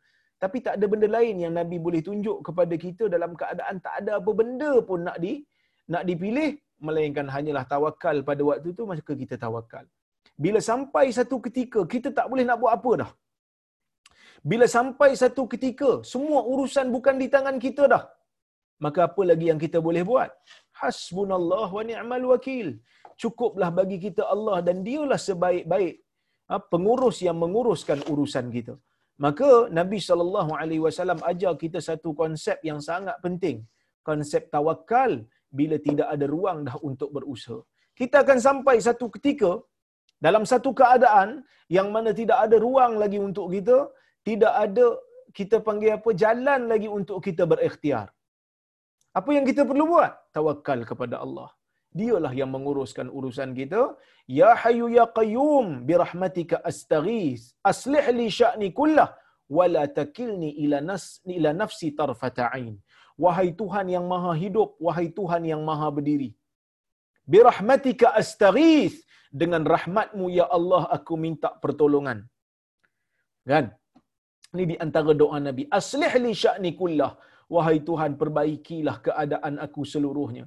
Tapi tak ada benda lain yang Nabi boleh tunjuk kepada kita dalam keadaan tak ada apa benda pun nak di nak dipilih melainkan hanyalah tawakal pada waktu itu maka kita tawakal. Bila sampai satu ketika kita tak boleh nak buat apa dah. Bila sampai satu ketika semua urusan bukan di tangan kita dah. Maka apa lagi yang kita boleh buat? Hasbunallah wa ni'mal wakil cukuplah bagi kita Allah dan dialah sebaik-baik ha, pengurus yang menguruskan urusan kita. Maka Nabi sallallahu alaihi wasallam ajar kita satu konsep yang sangat penting. Konsep tawakal bila tidak ada ruang dah untuk berusaha. Kita akan sampai satu ketika dalam satu keadaan yang mana tidak ada ruang lagi untuk kita, tidak ada kita panggil apa jalan lagi untuk kita berikhtiar. Apa yang kita perlu buat? Tawakal kepada Allah. Dialah yang menguruskan urusan kita. Ya hayyu ya qayyum bi rahmatika astaghis aslih li sya'ni kullah wala takilni ila nas ila nafsi tarfata ain. Wahai tuhan yang maha hidup wahai tuhan yang maha berdiri. Bi rahmatika astaghis dengan rahmatmu ya Allah aku minta pertolongan. Kan? Ini di antara doa nabi. Aslih li sya'ni kullah wahai tuhan perbaikilah keadaan aku seluruhnya.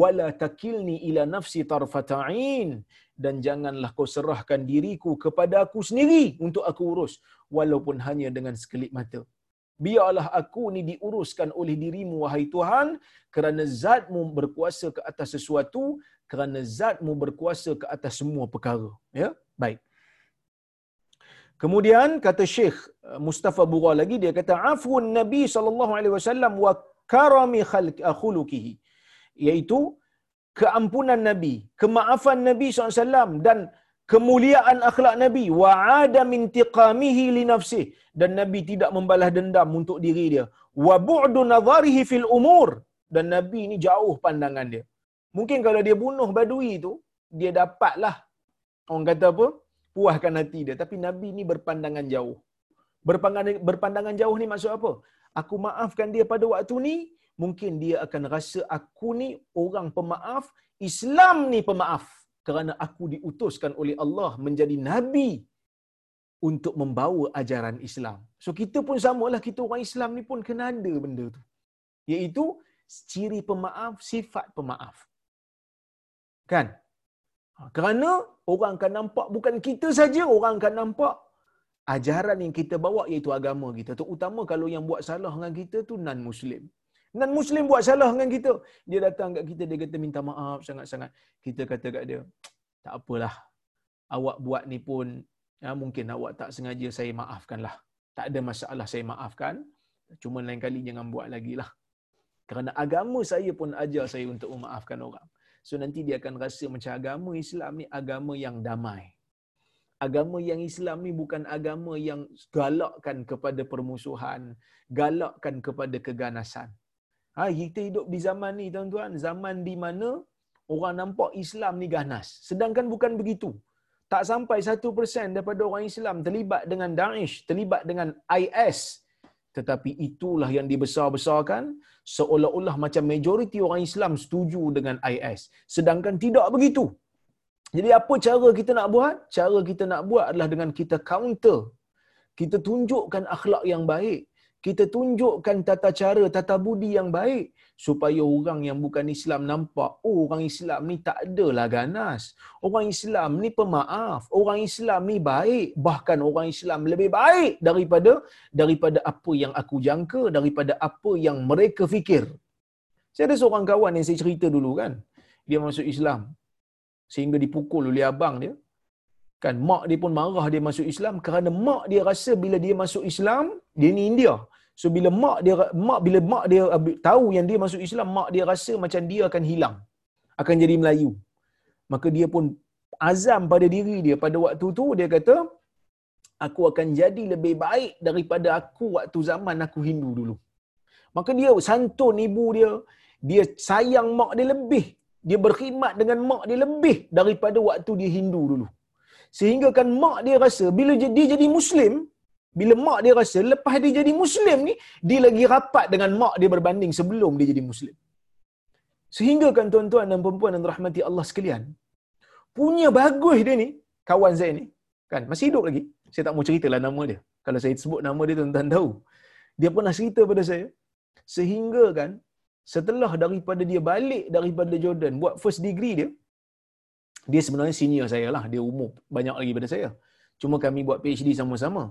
Wala takilni ila nafsi tarfata'in dan janganlah kau serahkan diriku kepada aku sendiri untuk aku urus walaupun hanya dengan sekelip mata. Biarlah aku ni diuruskan oleh dirimu wahai Tuhan kerana zatmu berkuasa ke atas sesuatu kerana zatmu berkuasa ke atas semua perkara. Ya? Baik Kemudian kata Syekh uh, Mustafa Bura lagi dia kata afun Nabi sallallahu alaihi wasallam wa karami khuluqihi. Iaitu keampunan Nabi, kemaafan Nabi SAW dan kemuliaan akhlak Nabi. Wa adam intiqamihi li nafsih. Dan Nabi tidak membalas dendam untuk diri dia. Wa bu'du nadharihi fil umur. Dan Nabi ni jauh pandangan dia. Mungkin kalau dia bunuh badui tu dia dapatlah orang kata apa puaskan hati dia tapi Nabi ni berpandangan jauh berpandangan berpandangan jauh ni maksud apa aku maafkan dia pada waktu ni mungkin dia akan rasa aku ni orang pemaaf, Islam ni pemaaf kerana aku diutuskan oleh Allah menjadi nabi untuk membawa ajaran Islam. So kita pun samalah kita orang Islam ni pun kena ada benda tu. Iaitu ciri pemaaf, sifat pemaaf. Kan? Ha, kerana orang akan nampak bukan kita saja, orang akan nampak ajaran yang kita bawa iaitu agama kita. Terutama kalau yang buat salah dengan kita tu non-Muslim. Non-Muslim buat salah dengan kita. Dia datang kat kita, dia kata minta maaf sangat-sangat. Kita kata kat dia, tak apalah. Awak buat ni pun, ya, mungkin awak tak sengaja saya maafkanlah. Tak ada masalah saya maafkan. Cuma lain kali jangan buat lagi lah. Kerana agama saya pun ajar saya untuk memaafkan orang. So nanti dia akan rasa macam agama Islam ni agama yang damai. Agama yang Islam ni bukan agama yang galakkan kepada permusuhan, galakkan kepada keganasan. Ha, kita hidup di zaman ni tuan-tuan, zaman di mana orang nampak Islam ni ganas. Sedangkan bukan begitu. Tak sampai satu persen daripada orang Islam terlibat dengan Daesh, terlibat dengan IS. Tetapi itulah yang dibesar-besarkan seolah-olah macam majoriti orang Islam setuju dengan IS. Sedangkan tidak begitu. Jadi apa cara kita nak buat? Cara kita nak buat adalah dengan kita counter. Kita tunjukkan akhlak yang baik kita tunjukkan tata cara, tata budi yang baik supaya orang yang bukan Islam nampak, oh orang Islam ni tak adalah ganas. Orang Islam ni pemaaf. Orang Islam ni baik. Bahkan orang Islam lebih baik daripada daripada apa yang aku jangka, daripada apa yang mereka fikir. Saya ada seorang kawan yang saya cerita dulu kan. Dia masuk Islam. Sehingga dipukul oleh abang dia. Kan mak dia pun marah dia masuk Islam kerana mak dia rasa bila dia masuk Islam, dia ni India. So bila mak dia mak bila mak dia tahu yang dia masuk Islam, mak dia rasa macam dia akan hilang. Akan jadi Melayu. Maka dia pun azam pada diri dia pada waktu tu dia kata aku akan jadi lebih baik daripada aku waktu zaman aku Hindu dulu. Maka dia santun ibu dia, dia sayang mak dia lebih. Dia berkhidmat dengan mak dia lebih daripada waktu dia Hindu dulu. Sehingga kan mak dia rasa bila dia jadi Muslim, bila mak dia rasa lepas dia jadi Muslim ni, dia lagi rapat dengan mak dia berbanding sebelum dia jadi Muslim. Sehingga kan tuan-tuan dan perempuan yang rahmati Allah sekalian, punya bagus dia ni, kawan saya ni, kan masih hidup lagi. Saya tak mau ceritalah nama dia. Kalau saya sebut nama dia tuan-tuan tahu. Dia pernah cerita pada saya. Sehingga kan, setelah daripada dia balik daripada Jordan, buat first degree dia, dia sebenarnya senior saya lah. Dia umur banyak lagi pada saya. Cuma kami buat PhD sama-sama.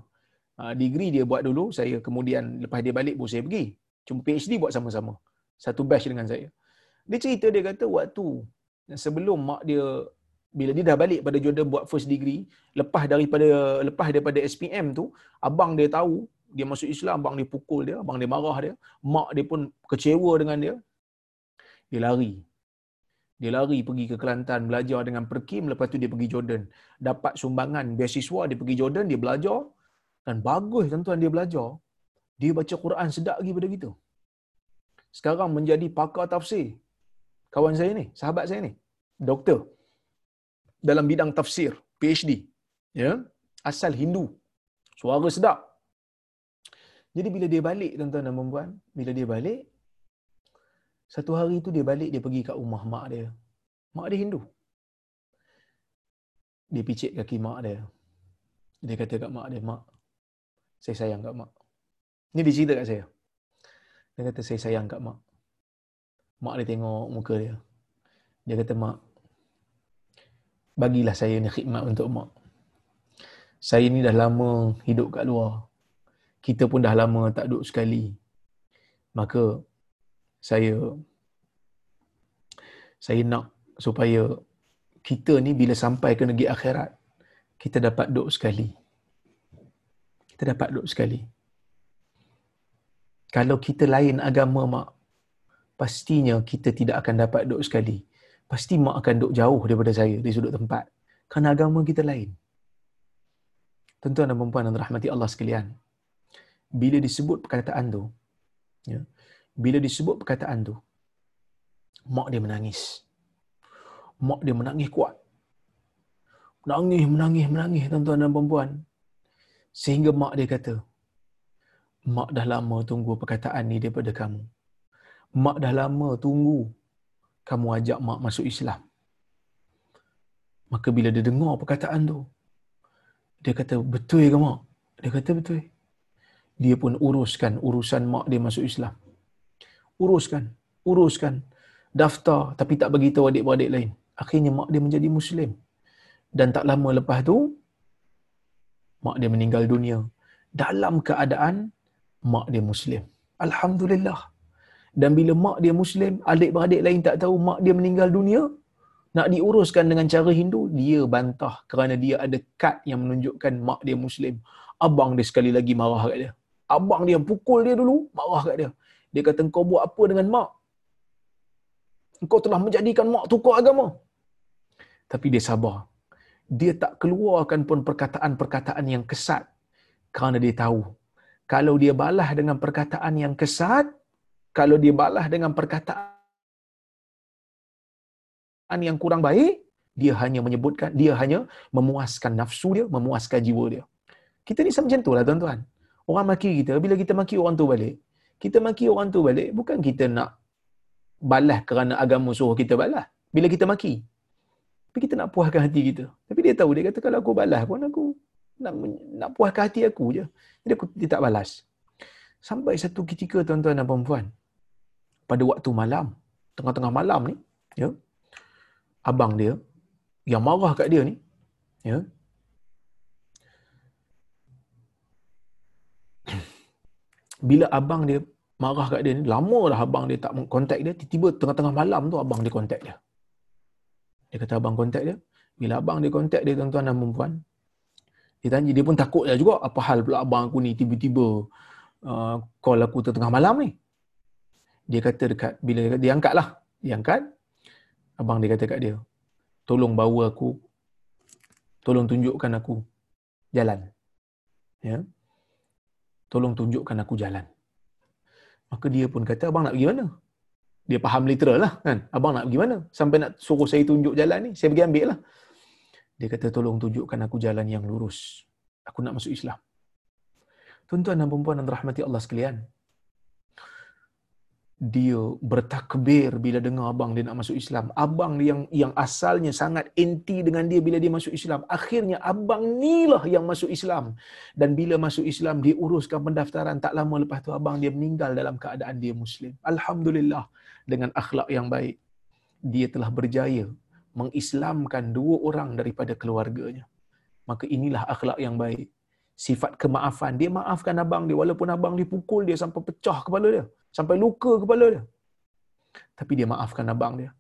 Uh, degree dia buat dulu, saya kemudian lepas dia balik pun saya pergi. Cuma PhD buat sama-sama. Satu batch dengan saya. Dia cerita, dia kata waktu sebelum mak dia, bila dia dah balik pada Jordan buat first degree, lepas daripada lepas daripada SPM tu, abang dia tahu dia masuk Islam, abang dia pukul dia, abang dia marah dia, mak dia pun kecewa dengan dia. Dia lari. Dia lari pergi ke Kelantan belajar dengan Perkim, lepas tu dia pergi Jordan. Dapat sumbangan beasiswa, dia pergi Jordan, dia belajar. Dan bagus tuan-tuan dia belajar. Dia baca Quran sedap lagi pada kita. Sekarang menjadi pakar tafsir. Kawan saya ni, sahabat saya ni, doktor. Dalam bidang tafsir, PhD. Ya, Asal Hindu. Suara sedap. Jadi bila dia balik tuan-tuan dan puan bila dia balik, satu hari tu dia balik, dia pergi kat rumah mak dia. Mak dia Hindu. Dia picit kaki mak dia. Dia kata kat mak dia, Mak, saya sayang kat mak. Ni dia cerita kat saya. Dia kata, saya sayang kat mak. Mak dia tengok muka dia. Dia kata, Mak, bagilah saya ni khidmat untuk mak. Saya ni dah lama hidup kat luar. Kita pun dah lama tak duduk sekali. Maka saya saya nak supaya kita ni bila sampai ke negeri akhirat kita dapat duduk sekali kita dapat duduk sekali. Kalau kita lain agama mak pastinya kita tidak akan dapat duduk sekali. Pasti mak akan duduk jauh daripada saya di sudut tempat. Kerana agama kita lain. Tuan-tuan dan puan yang rahmati Allah sekalian bila disebut perkataan tu ya bila disebut perkataan tu mak dia menangis. Mak dia menangis kuat. Menangis menangis menangis tuan-tuan dan puan sehingga mak dia kata mak dah lama tunggu perkataan ni daripada kamu mak dah lama tunggu kamu ajak mak masuk Islam. Maka bila dia dengar perkataan tu, dia kata, betul ke mak? Dia kata, betul. Dia pun uruskan urusan mak dia masuk Islam. Uruskan, uruskan. Daftar tapi tak bagi tahu adik-beradik lain. Akhirnya mak dia menjadi Muslim. Dan tak lama lepas tu, mak dia meninggal dunia. Dalam keadaan mak dia Muslim. Alhamdulillah. Dan bila mak dia Muslim, adik-beradik lain tak tahu mak dia meninggal dunia, nak diuruskan dengan cara Hindu, dia bantah kerana dia ada kad yang menunjukkan mak dia Muslim. Abang dia sekali lagi marah kat dia. Abang dia pukul dia dulu, marah kat dia. Dia kata, kau buat apa dengan mak? Kau telah menjadikan mak tukar agama. Tapi dia sabar. Dia tak keluarkan pun perkataan-perkataan yang kesat kerana dia tahu kalau dia balas dengan perkataan yang kesat, kalau dia balas dengan perkataan yang kurang baik, dia hanya menyebutkan, dia hanya memuaskan nafsu dia, memuaskan jiwa dia. Kita ni macam tu lah tuan-tuan. Orang maki kita, bila kita maki orang tu balik, kita maki orang tu balik, bukan kita nak balas kerana agama suruh kita balas. Bila kita maki. Tapi kita nak puaskan hati kita. Tapi dia tahu, dia kata kalau aku balas pun aku nak, nak puaskan hati aku je. Jadi aku dia tak balas. Sampai satu ketika tuan-tuan dan puan pada waktu malam, tengah-tengah malam ni, ya, abang dia yang marah kat dia ni, ya, bila abang dia marah kat dia ni, lama dah abang dia tak kontak dia, tiba-tiba tengah-tengah malam tu abang dia kontak dia. Dia kata abang kontak dia, bila abang dia kontak dia tuan-tuan dan puan dia tanya, dia pun takut lah juga, apa hal pula abang aku ni tiba-tiba uh, call aku tengah malam ni. Dia kata dekat, bila dia, dia angkat lah, dia angkat, abang dia kata kat dia, tolong bawa aku, tolong tunjukkan aku jalan. Ya. Tolong tunjukkan aku jalan. Maka dia pun kata, abang nak pergi mana? Dia faham literal lah kan. Abang nak pergi mana? Sampai nak suruh saya tunjuk jalan ni, saya pergi ambil lah. Dia kata, tolong tunjukkan aku jalan yang lurus. Aku nak masuk Islam. Tuan-tuan dan perempuan dan rahmati Allah sekalian, dia bertakbir bila dengar abang dia nak masuk Islam. Abang yang yang asalnya sangat anti dengan dia bila dia masuk Islam. Akhirnya abang ni lah yang masuk Islam. Dan bila masuk Islam, dia uruskan pendaftaran. Tak lama lepas tu abang dia meninggal dalam keadaan dia Muslim. Alhamdulillah. Dengan akhlak yang baik. Dia telah berjaya mengislamkan dua orang daripada keluarganya. Maka inilah akhlak yang baik. Sifat kemaafan. Dia maafkan abang dia walaupun abang dia pukul dia sampai pecah kepala dia. Sampai luka kepala dia. Tapi dia maafkan abang dia.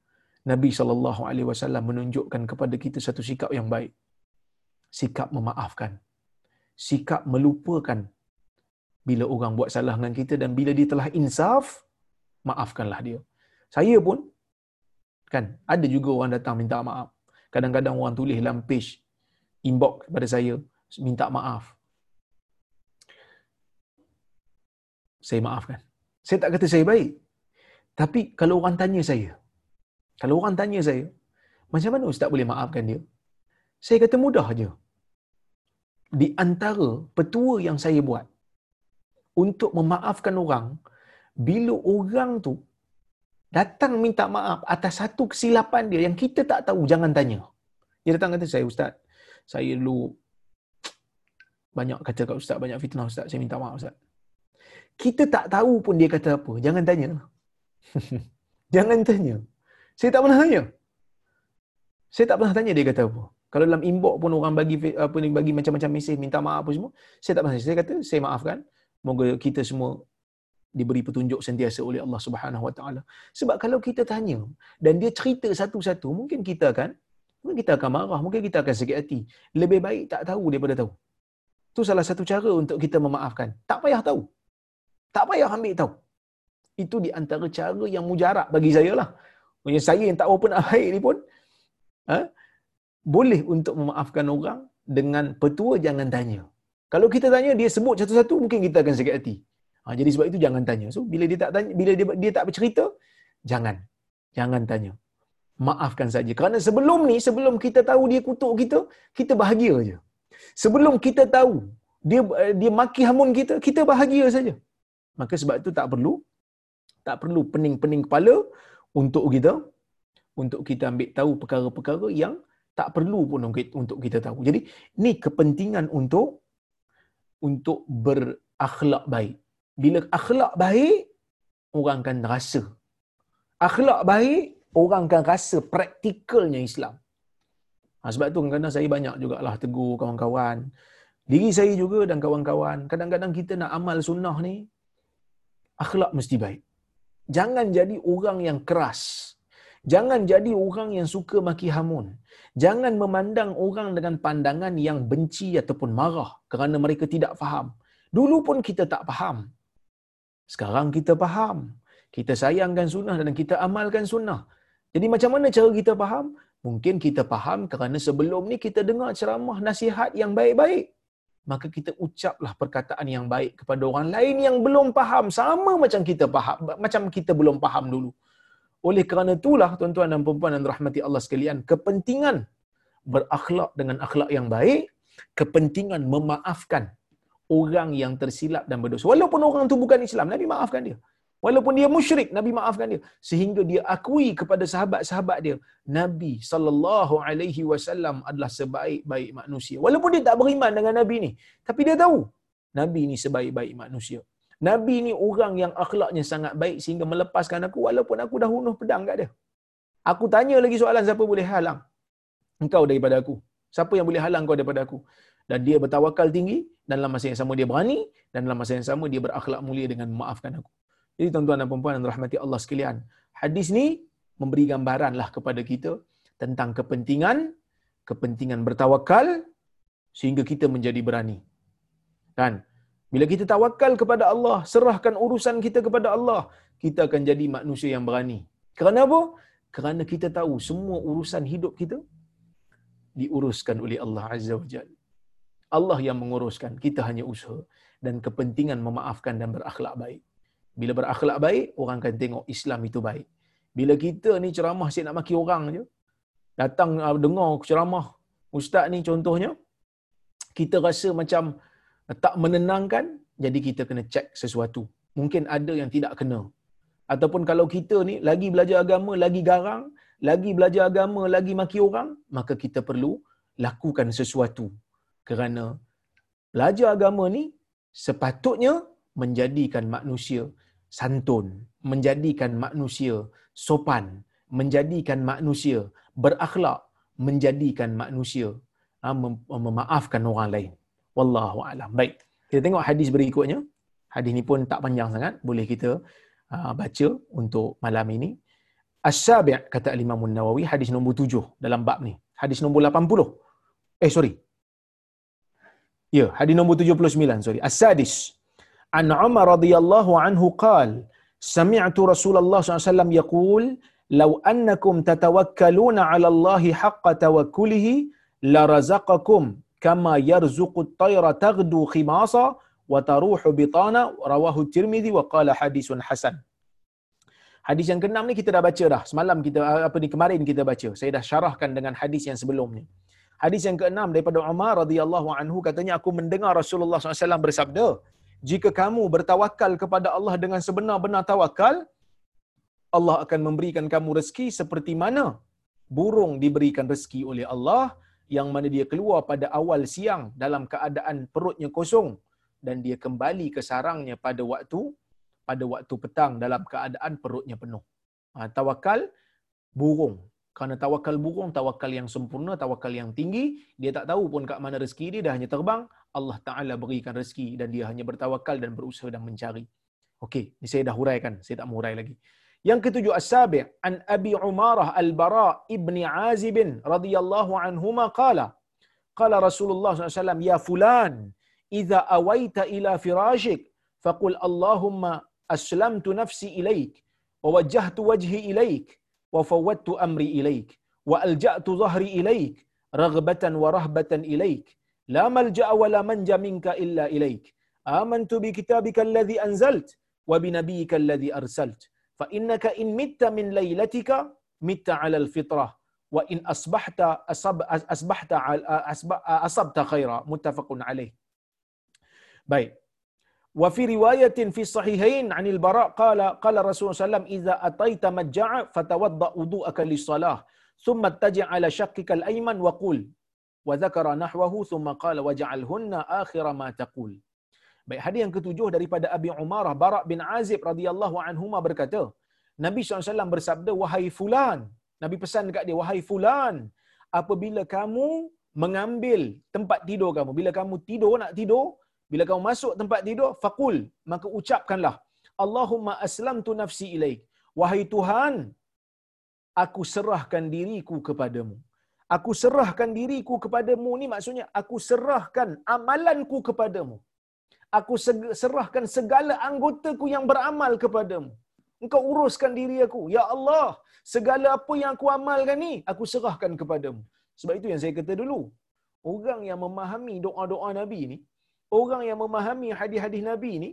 Nabi SAW menunjukkan kepada kita satu sikap yang baik. Sikap memaafkan. Sikap melupakan bila orang buat salah dengan kita dan bila dia telah insaf, maafkanlah dia. Saya pun Kan? Ada juga orang datang minta maaf. Kadang-kadang orang tulis dalam page inbox kepada saya minta maaf. Saya maafkan. Saya tak kata saya baik. Tapi kalau orang tanya saya, kalau orang tanya saya, macam mana ustaz boleh maafkan dia? Saya kata mudah aja. Di antara petua yang saya buat untuk memaafkan orang, bila orang tu datang minta maaf atas satu kesilapan dia yang kita tak tahu, jangan tanya. Dia datang kata, saya ustaz, saya dulu banyak kata kat ustaz, banyak fitnah ustaz, saya minta maaf ustaz. Kita tak tahu pun dia kata apa, jangan tanya. jangan tanya. Saya tak pernah tanya. Saya tak pernah tanya dia kata apa. Kalau dalam inbox pun orang bagi apa ni bagi macam-macam mesej minta maaf apa semua, saya tak pernah. Saya kata saya maafkan. Moga kita semua diberi petunjuk sentiasa oleh Allah Subhanahu Wa Taala. Sebab kalau kita tanya dan dia cerita satu-satu, mungkin kita akan mungkin kita akan marah, mungkin kita akan sakit hati. Lebih baik tak tahu daripada tahu. Itu salah satu cara untuk kita memaafkan. Tak payah tahu. Tak payah ambil tahu. Itu di antara cara yang mujarab bagi saya lah. Maksudnya saya yang tak apa nak baik ni pun, ha, boleh untuk memaafkan orang dengan petua jangan tanya. Kalau kita tanya, dia sebut satu-satu, mungkin kita akan sakit hati. Ha, jadi sebab itu jangan tanya. So bila dia tak tanya, bila dia dia tak bercerita, jangan. Jangan tanya. Maafkan saja. Kerana sebelum ni, sebelum kita tahu dia kutuk kita, kita bahagia aja. Sebelum kita tahu dia dia maki hamun kita, kita bahagia saja. Maka sebab itu tak perlu Tak perlu pening-pening kepala untuk kita untuk kita ambil tahu perkara-perkara yang tak perlu pun untuk kita tahu. Jadi ni kepentingan untuk untuk berakhlak baik. Bila akhlak baik, orang akan rasa. Akhlak baik, orang akan rasa praktikalnya Islam. Ha, sebab tu kadang-kadang saya banyak jugalah tegur kawan-kawan. Diri saya juga dan kawan-kawan. Kadang-kadang kita nak amal sunnah ni, akhlak mesti baik. Jangan jadi orang yang keras. Jangan jadi orang yang suka maki hamun. Jangan memandang orang dengan pandangan yang benci ataupun marah kerana mereka tidak faham. Dulu pun kita tak faham. Sekarang kita faham. Kita sayangkan sunnah dan kita amalkan sunnah. Jadi macam mana cara kita faham? Mungkin kita faham kerana sebelum ni kita dengar ceramah nasihat yang baik-baik. Maka kita ucaplah perkataan yang baik kepada orang lain yang belum faham. Sama macam kita faham, macam kita belum faham dulu. Oleh kerana itulah tuan-tuan dan puan-puan dan rahmati Allah sekalian, kepentingan berakhlak dengan akhlak yang baik, kepentingan memaafkan orang yang tersilap dan berdosa. Walaupun orang tu bukan Islam, Nabi maafkan dia. Walaupun dia musyrik, Nabi maafkan dia. Sehingga dia akui kepada sahabat-sahabat dia, Nabi sallallahu alaihi wasallam adalah sebaik-baik manusia. Walaupun dia tak beriman dengan Nabi ni, tapi dia tahu Nabi ni sebaik-baik manusia. Nabi ni orang yang akhlaknya sangat baik sehingga melepaskan aku walaupun aku dah bunuh pedang kat dia. Aku tanya lagi soalan siapa boleh halang engkau daripada aku? Siapa yang boleh halang kau daripada aku? Dan dia bertawakal tinggi dan dalam masa yang sama dia berani dan dalam masa yang sama dia berakhlak mulia dengan memaafkan aku. Jadi tuan-tuan dan puan-puan dan rahmati Allah sekalian, hadis ni memberi gambaran lah kepada kita tentang kepentingan kepentingan bertawakal sehingga kita menjadi berani. Kan? Bila kita tawakal kepada Allah, serahkan urusan kita kepada Allah, kita akan jadi manusia yang berani. Kerana apa? Kerana kita tahu semua urusan hidup kita diuruskan oleh Allah Azza wa Jalla. Allah yang menguruskan, kita hanya usaha dan kepentingan memaafkan dan berakhlak baik. Bila berakhlak baik, orang akan tengok Islam itu baik. Bila kita ni ceramah asyik nak maki orang je, datang uh, dengar ceramah ustaz ni contohnya, kita rasa macam tak menenangkan, jadi kita kena cek sesuatu. Mungkin ada yang tidak kena. Ataupun kalau kita ni lagi belajar agama, lagi garang, lagi belajar agama, lagi maki orang, maka kita perlu lakukan sesuatu. Kerana belajar agama ni sepatutnya menjadikan manusia santun, menjadikan manusia sopan, menjadikan manusia berakhlak, menjadikan manusia ha, memaafkan orang lain. Wallahu alam. Baik. Kita tengok hadis berikutnya. Hadis ni pun tak panjang sangat, boleh kita uh, baca untuk malam ini. As-Sabi' kata Imam Nawawi hadis nombor 7 dalam bab ni. Hadis nombor 80. Eh sorry. Ya, hadis nombor 79, sorry. As-Sadis. An Umar radhiyallahu anhu qal, sami'tu Rasulullah SAW yaqul, "Law annakum tatawakkaluna 'ala Allah haqqa tawakkulihi la razaqakum kama yarzuqu at-tayra taghdu khimasa wa taruhu bitana." Rawahu Tirmizi wa qala hadisun hasan. Hadis yang keenam ni kita dah baca dah. Semalam kita apa ni kemarin kita baca. Saya dah syarahkan dengan hadis yang sebelum ni. Hadis yang keenam daripada Umar radhiyallahu anhu katanya aku mendengar Rasulullah SAW bersabda, jika kamu bertawakal kepada Allah dengan sebenar-benar tawakal, Allah akan memberikan kamu rezeki seperti mana burung diberikan rezeki oleh Allah yang mana dia keluar pada awal siang dalam keadaan perutnya kosong dan dia kembali ke sarangnya pada waktu pada waktu petang dalam keadaan perutnya penuh. Ha, tawakal burung. Kerana tawakal burung, tawakal yang sempurna, tawakal yang tinggi, dia tak tahu pun kat mana rezeki dia, dia hanya terbang, Allah Ta'ala berikan rezeki dan dia hanya bertawakal dan berusaha dan mencari. Okey, ini saya dah huraikan, saya tak hurai lagi. Yang ketujuh as-sabi' an Abi Umarah al-Bara ibni Azib radhiyallahu anhuma qala qala Rasulullah SAW ya fulan idza awaita ila firashik faqul Allahumma aslamtu nafsi ilaik wa wajjahtu wajhi ilaik wa fawwadtu amri ilaik wa alja'tu dhahri ilaik raghbatan wa rahbatan ilaik la malja'a wa la manja minka illa ilaik amantu bi kitabika alladhi anzalt wa bi nabiyyika alladhi arsalt fa innaka in mitta min laylatika mitta 'ala al-fitrah wa in asbahta asab asbahta asabta khaira muttafaqun alaih baik Wa fi riwayatin fi sahihain 'anil Bara' qala qala Rasulullah sallam idza ataita majja'a fatawadda wudu'aka lis-salah thumma taji' ala shaqqika al-ayman wa qul wa dzakara nahwahu thumma qala waj'alhunna akhira ma taqul. Baik, hadis yang ketujuh daripada Abi Umarah Bara' bin Azib radhiyallahu anhuma berkata, Nabi SAW bersabda, wahai fulan, Nabi pesan dekat dia, wahai fulan, apabila kamu mengambil tempat tidur kamu, bila kamu tidur nak tidur, bila kamu masuk tempat tidur, fakul, maka ucapkanlah, Allahumma aslamtu nafsi ilaik. Wahai Tuhan, aku serahkan diriku kepadamu. Aku serahkan diriku kepadamu ni maksudnya aku serahkan amalanku kepadamu. Aku serahkan segala anggotaku yang beramal kepadamu. Engkau uruskan diri aku. Ya Allah, segala apa yang aku amalkan ni, aku serahkan kepadamu. Sebab itu yang saya kata dulu. Orang yang memahami doa-doa Nabi ni, orang yang memahami hadis-hadis Nabi ni,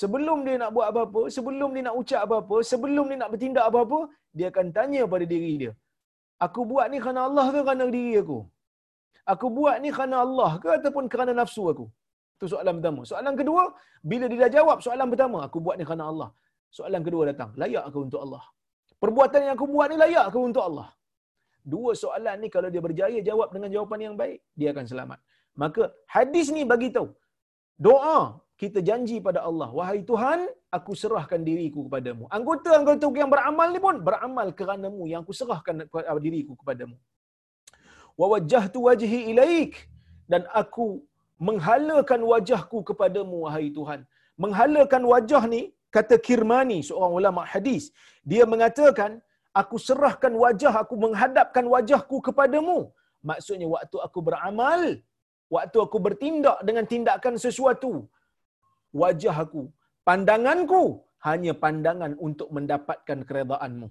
sebelum dia nak buat apa-apa, sebelum dia nak ucap apa-apa, sebelum dia nak bertindak apa-apa, dia akan tanya pada diri dia. Aku buat ni kerana Allah ke kerana diri aku? Aku buat ni kerana Allah ke ataupun kerana nafsu aku? Itu soalan pertama. Soalan kedua, bila dia dah jawab soalan pertama, aku buat ni kerana Allah. Soalan kedua datang, layak ke untuk Allah? Perbuatan yang aku buat ni layak ke untuk Allah? Dua soalan ni kalau dia berjaya jawab dengan jawapan yang baik, dia akan selamat. Maka hadis ni bagi tahu doa kita janji pada Allah, wahai Tuhan, aku serahkan diriku kepadamu. Anggota-anggota yang beramal ni pun beramal kerana-Mu yang aku serahkan diriku kepadamu. Wa wajjahtu wajhi ilaik dan aku menghalakan wajahku kepadamu wahai Tuhan. Menghalakan wajah ni kata Kirmani seorang ulama hadis, dia mengatakan aku serahkan wajah aku menghadapkan wajahku kepadamu. Maksudnya waktu aku beramal, waktu aku bertindak dengan tindakan sesuatu, wajah aku, pandanganku hanya pandangan untuk mendapatkan keredaanmu.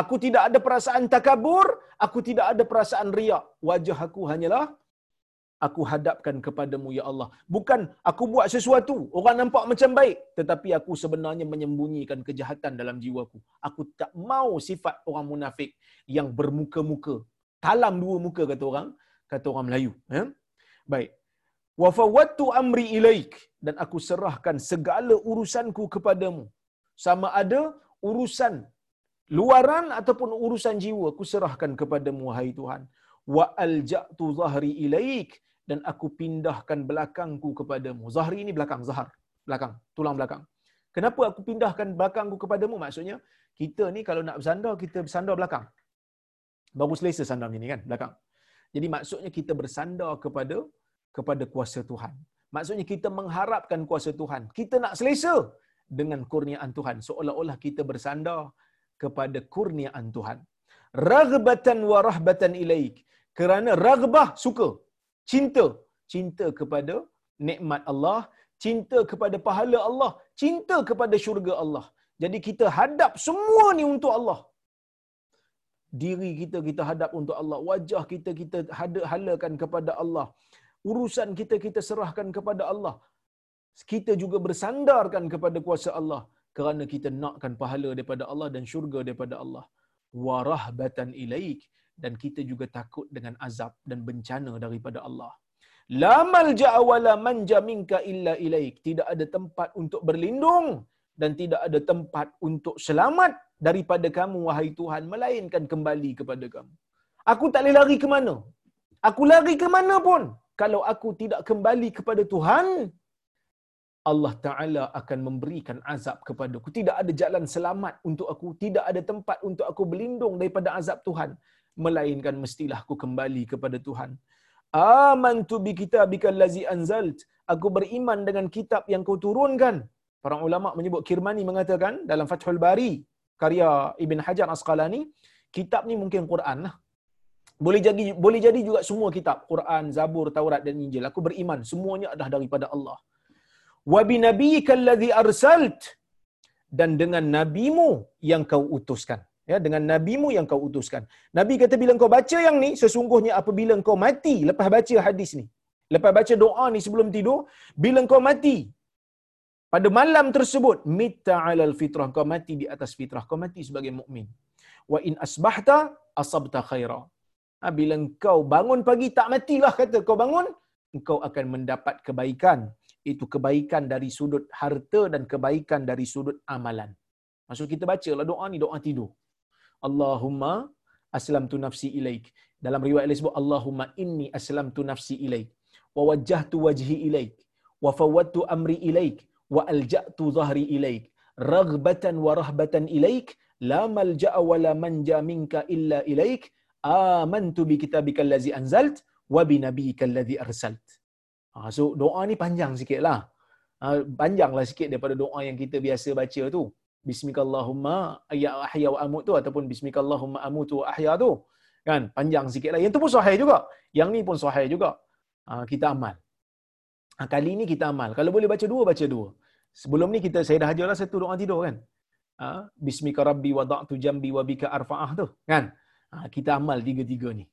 Aku tidak ada perasaan takabur, aku tidak ada perasaan riak. Wajah aku hanyalah aku hadapkan kepadamu ya Allah. Bukan aku buat sesuatu, orang nampak macam baik, tetapi aku sebenarnya menyembunyikan kejahatan dalam jiwaku. Aku tak mau sifat orang munafik yang bermuka-muka. Talam dua muka kata orang, kata orang Melayu, ya. Baik. Wa fawattu amri ilaik dan aku serahkan segala urusanku kepadamu. Sama ada urusan luaran ataupun urusan jiwa aku serahkan kepadamu wahai Tuhan. Wa alja'tu zahri ilaik dan aku pindahkan belakangku kepadamu. Zahri ini belakang, zahar. Belakang, tulang belakang. Kenapa aku pindahkan belakangku kepadamu? Maksudnya, kita ni kalau nak bersandar, kita bersandar belakang. Baru selesa sandar macam ni kan, belakang. Jadi maksudnya kita bersandar kepada kepada kuasa Tuhan. Maksudnya kita mengharapkan kuasa Tuhan. Kita nak selesa dengan kurniaan Tuhan. Seolah-olah kita bersandar kepada kurniaan Tuhan. Ragbatan wa rahbatan ilaik. Kerana ragbah suka cinta cinta kepada nikmat Allah cinta kepada pahala Allah cinta kepada syurga Allah jadi kita hadap semua ni untuk Allah diri kita kita hadap untuk Allah wajah kita kita halakan kepada Allah urusan kita kita serahkan kepada Allah kita juga bersandarkan kepada kuasa Allah kerana kita nakkan pahala daripada Allah dan syurga daripada Allah warahbatan ilaik dan kita juga takut dengan azab dan bencana daripada Allah. La malja manja minka illa ilaik. Tidak ada tempat untuk berlindung dan tidak ada tempat untuk selamat daripada kamu wahai Tuhan melainkan kembali kepada kamu. Aku tak boleh lari ke mana? Aku lari ke mana pun kalau aku tidak kembali kepada Tuhan, Allah Ta'ala akan memberikan azab kepada aku. Tidak ada jalan selamat untuk aku. Tidak ada tempat untuk aku berlindung daripada azab Tuhan melainkan mestilah aku kembali kepada Tuhan. Amantu bi kitabika allazi anzalt. Aku beriman dengan kitab yang kau turunkan. Para ulama menyebut Kirmani mengatakan dalam Fathul Bari karya Ibn Hajar Asqalani, kitab ni mungkin Quran lah. Boleh jadi boleh jadi juga semua kitab, Quran, Zabur, Taurat dan Injil. Aku beriman semuanya adalah daripada Allah. Wa bi nabiyyika allazi arsalt dan dengan nabimu yang kau utuskan ya dengan nabimu yang kau utuskan. Nabi kata bila kau baca yang ni sesungguhnya apabila kau mati lepas baca hadis ni. Lepas baca doa ni sebelum tidur, bila kau mati pada malam tersebut mita alal fitrah kau mati di atas fitrah kau mati sebagai mukmin. Wa in asbahta asabta khaira. Ha, bila kau bangun pagi tak matilah kata kau bangun engkau akan mendapat kebaikan. itu kebaikan dari sudut harta dan kebaikan dari sudut amalan. Maksud kita baca lah doa ni doa tidur. Allahumma aslamtu nafsi ilaik. Dalam riwayat lain sebut Allahumma inni aslamtu nafsi ilaik wa wajjahtu wajhi ilaik wa fawwadtu amri ilaik wa alja'tu dhahri ilaik raghbatan wa rahbatan ilaik la malja'a wa la manja minka illa ilaik amantu bi kitabika allazi anzalt wa bi nabiyyika allazi arsalt. Ha, so doa ni panjang sikitlah. Ha, panjanglah sikit daripada doa yang kita biasa baca tu. Bismillahumma ya ahya wa amut tu ataupun bismillahumma amutu wa ahya tu. Kan? Panjang sikitlah. Yang tu pun sahih juga. Yang ni pun sahih juga. Ha, kita amal. Ha, kali ni kita amal. Kalau boleh baca dua, baca dua. Sebelum ni kita saya dah ajarlah satu doa tidur kan. Ha, Bismika rabbi wada'tu jambi wa bika arfa'ah tu. Kan? Ha, kita amal tiga-tiga ni.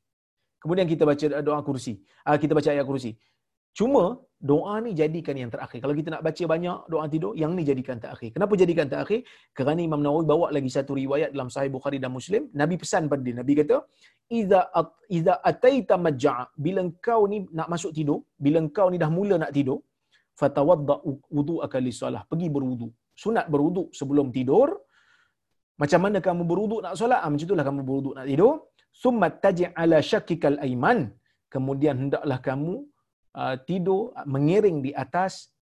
Kemudian kita baca doa kursi. Ha, kita baca ayat kursi. Cuma doa ni jadikan yang terakhir. Kalau kita nak baca banyak doa tidur, yang ni jadikan terakhir. Kenapa jadikan terakhir? Kerana Imam Nawawi bawa lagi satu riwayat dalam Sahih Bukhari dan Muslim. Nabi pesan pada dia. Nabi kata, "Iza iza ataita majja'a." Bila engkau ni nak masuk tidur, bila engkau ni dah mula nak tidur, fatawadda wudu'aka lis-solah. Pergi berwuduk. Sunat berwuduk sebelum tidur. Macam mana kamu berwuduk nak solat? Ah, macam itulah kamu berwuduk nak tidur. Summa taj'ala syakikal aiman. Kemudian hendaklah kamu uh, tidur uh, mengiring di atas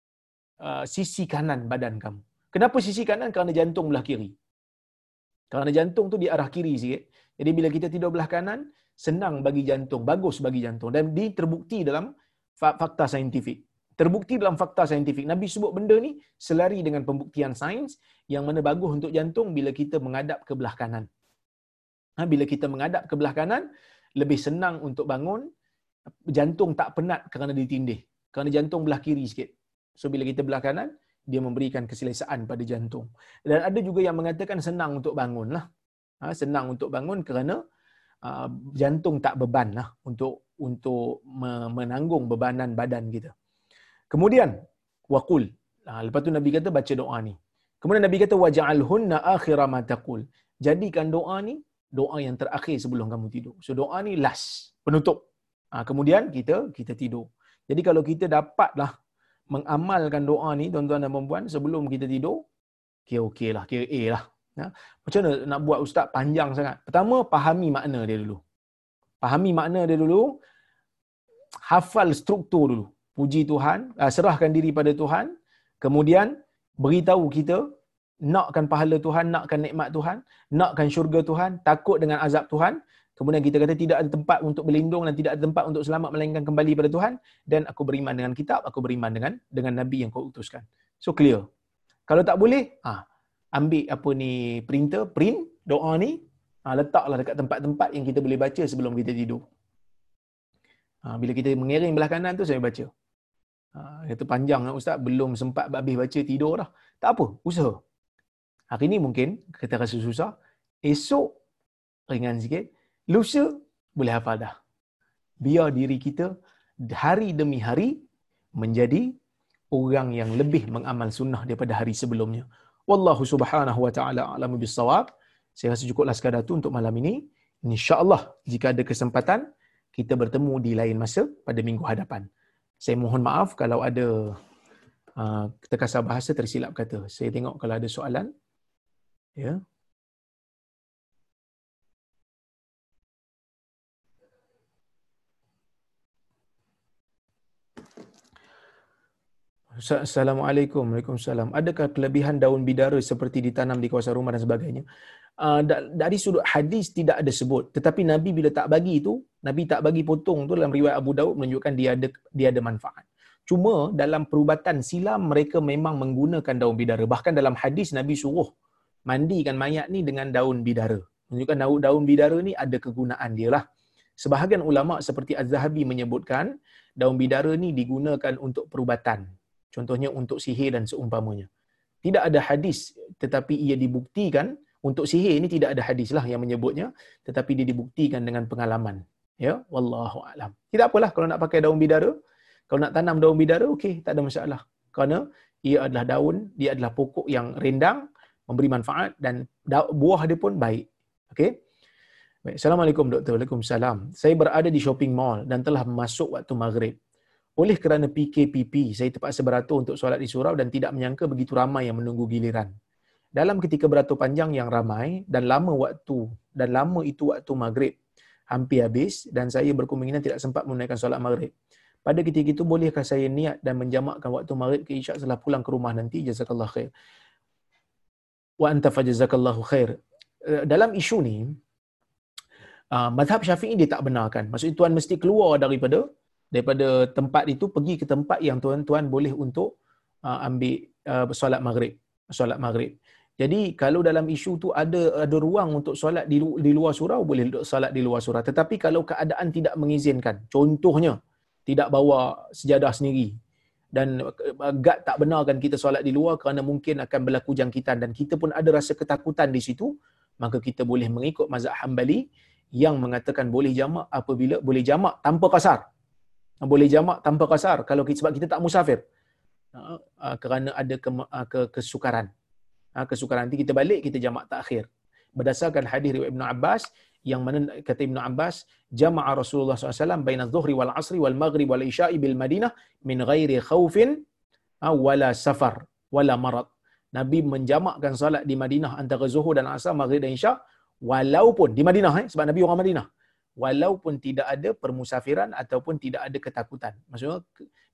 uh, sisi kanan badan kamu. Kenapa sisi kanan? Kerana jantung belah kiri. Kerana jantung tu di arah kiri sikit. Jadi bila kita tidur belah kanan, senang bagi jantung, bagus bagi jantung. Dan ini terbukti dalam fakta saintifik. Terbukti dalam fakta saintifik. Nabi sebut benda ni selari dengan pembuktian sains yang mana bagus untuk jantung bila kita menghadap ke belah kanan. Ha, bila kita menghadap ke belah kanan, lebih senang untuk bangun, jantung tak penat kerana ditindih. Kerana jantung belah kiri sikit. So bila kita belah kanan, dia memberikan keselesaan pada jantung. Dan ada juga yang mengatakan senang untuk bangun lah. Ha, senang untuk bangun kerana uh, jantung tak beban lah untuk untuk menanggung bebanan badan kita. Kemudian waqul. Ha, lepas tu Nabi kata baca doa ni. Kemudian Nabi kata waja'alhunna akhira ma taqul. Jadikan doa ni doa yang terakhir sebelum kamu tidur. So doa ni last, penutup. Ha, kemudian kita kita tidur. Jadi kalau kita dapatlah mengamalkan doa ni tuan-tuan dan puan sebelum kita tidur, kira okey lah, kira A lah. Ya. Macam mana nak buat ustaz panjang sangat? Pertama, pahami makna dia dulu. Pahami makna dia dulu. Hafal struktur dulu. Puji Tuhan, uh, serahkan diri pada Tuhan. Kemudian, beritahu kita nakkan pahala Tuhan, nakkan nikmat Tuhan, nakkan syurga Tuhan, takut dengan azab Tuhan. Kemudian kita kata tidak ada tempat untuk berlindung dan tidak ada tempat untuk selamat melainkan kembali pada Tuhan dan aku beriman dengan kitab, aku beriman dengan dengan nabi yang kau utuskan. So clear. Kalau tak boleh, ah ambil apa ni printer, print doa ni, ha, letaklah dekat tempat-tempat yang kita boleh baca sebelum kita tidur. Ha, bila kita mengiring belah kanan tu saya baca. Ha, kata panjang nak ustaz, belum sempat habis baca tidur dah. Tak apa, usaha. Hari ni mungkin kita rasa susah. Esok ringan sikit. Lusa boleh hafal dah. Biar diri kita hari demi hari menjadi orang yang lebih mengamal sunnah daripada hari sebelumnya. Wallahu subhanahu wa ta'ala alamu bisawab. Saya rasa cukuplah sekadar itu untuk malam ini. InsyaAllah jika ada kesempatan, kita bertemu di lain masa pada minggu hadapan. Saya mohon maaf kalau ada uh, terkasar bahasa tersilap kata. Saya tengok kalau ada soalan. Ya. Assalamualaikum. Waalaikumsalam. Adakah kelebihan daun bidara seperti ditanam di kawasan rumah dan sebagainya? Uh, dari sudut hadis tidak ada sebut. Tetapi Nabi bila tak bagi itu, Nabi tak bagi potong tu dalam riwayat Abu Daud menunjukkan dia ada dia ada manfaat. Cuma dalam perubatan silam mereka memang menggunakan daun bidara. Bahkan dalam hadis Nabi suruh mandikan mayat ni dengan daun bidara. Menunjukkan daun, daun bidara ni ada kegunaan dia lah. Sebahagian ulama seperti Az-Zahabi menyebutkan daun bidara ni digunakan untuk perubatan. Contohnya untuk sihir dan seumpamanya. Tidak ada hadis tetapi ia dibuktikan untuk sihir ini tidak ada hadis lah yang menyebutnya tetapi dia dibuktikan dengan pengalaman. Ya, wallahu alam. Tidak apalah kalau nak pakai daun bidara, kalau nak tanam daun bidara okey, tak ada masalah. Kerana ia adalah daun, dia adalah pokok yang rendang, memberi manfaat dan buah dia pun baik. Okey. Baik. Assalamualaikum doktor. Waalaikumsalam. Saya berada di shopping mall dan telah masuk waktu maghrib. Oleh kerana PKPP saya terpaksa beratur untuk solat di surau dan tidak menyangka begitu ramai yang menunggu giliran. Dalam ketika beratur panjang yang ramai dan lama waktu dan lama itu waktu maghrib hampir habis dan saya berkemungkinan tidak sempat menunaikan solat maghrib. Pada ketika itu bolehkah saya niat dan menjamakkan waktu maghrib ke isyak setelah pulang ke rumah nanti jazakallahu khair. Wa anta fajazakallahu khair. Eh, dalam isu ni uh, mazhab Syafi'i dia tak benarkan. Maksudnya tuan mesti keluar daripada daripada tempat itu pergi ke tempat yang tuan-tuan boleh untuk uh, ambil uh, solat maghrib solat maghrib. Jadi kalau dalam isu tu ada ada ruang untuk solat di, di luar surau boleh solat di luar surau. Tetapi kalau keadaan tidak mengizinkan contohnya tidak bawa sejadah sendiri dan agak tak benarkan kita solat di luar kerana mungkin akan berlaku jangkitan dan kita pun ada rasa ketakutan di situ maka kita boleh mengikut mazhab Hambali yang mengatakan boleh jamak apabila boleh jamak tanpa kasar boleh jamak tanpa kasar kalau kita, sebab kita tak musafir. Uh, uh, kerana ada ke, uh, ke, kesukaran. Kesukaran nanti kita balik kita jamak takhir. Berdasarkan hadis riwayat Ibnu Abbas yang mana kata Ibnu Abbas jama'a Rasulullah SAW baina dhuhri wal asri wal maghrib wal isya'i bil Madinah min ghairi khaufin wala safar wala marad. Nabi menjamakkan solat di Madinah antara zuhur dan asar, maghrib dan isya' walaupun di Madinah eh, sebab Nabi orang Madinah walaupun tidak ada permusafiran ataupun tidak ada ketakutan. Maksudnya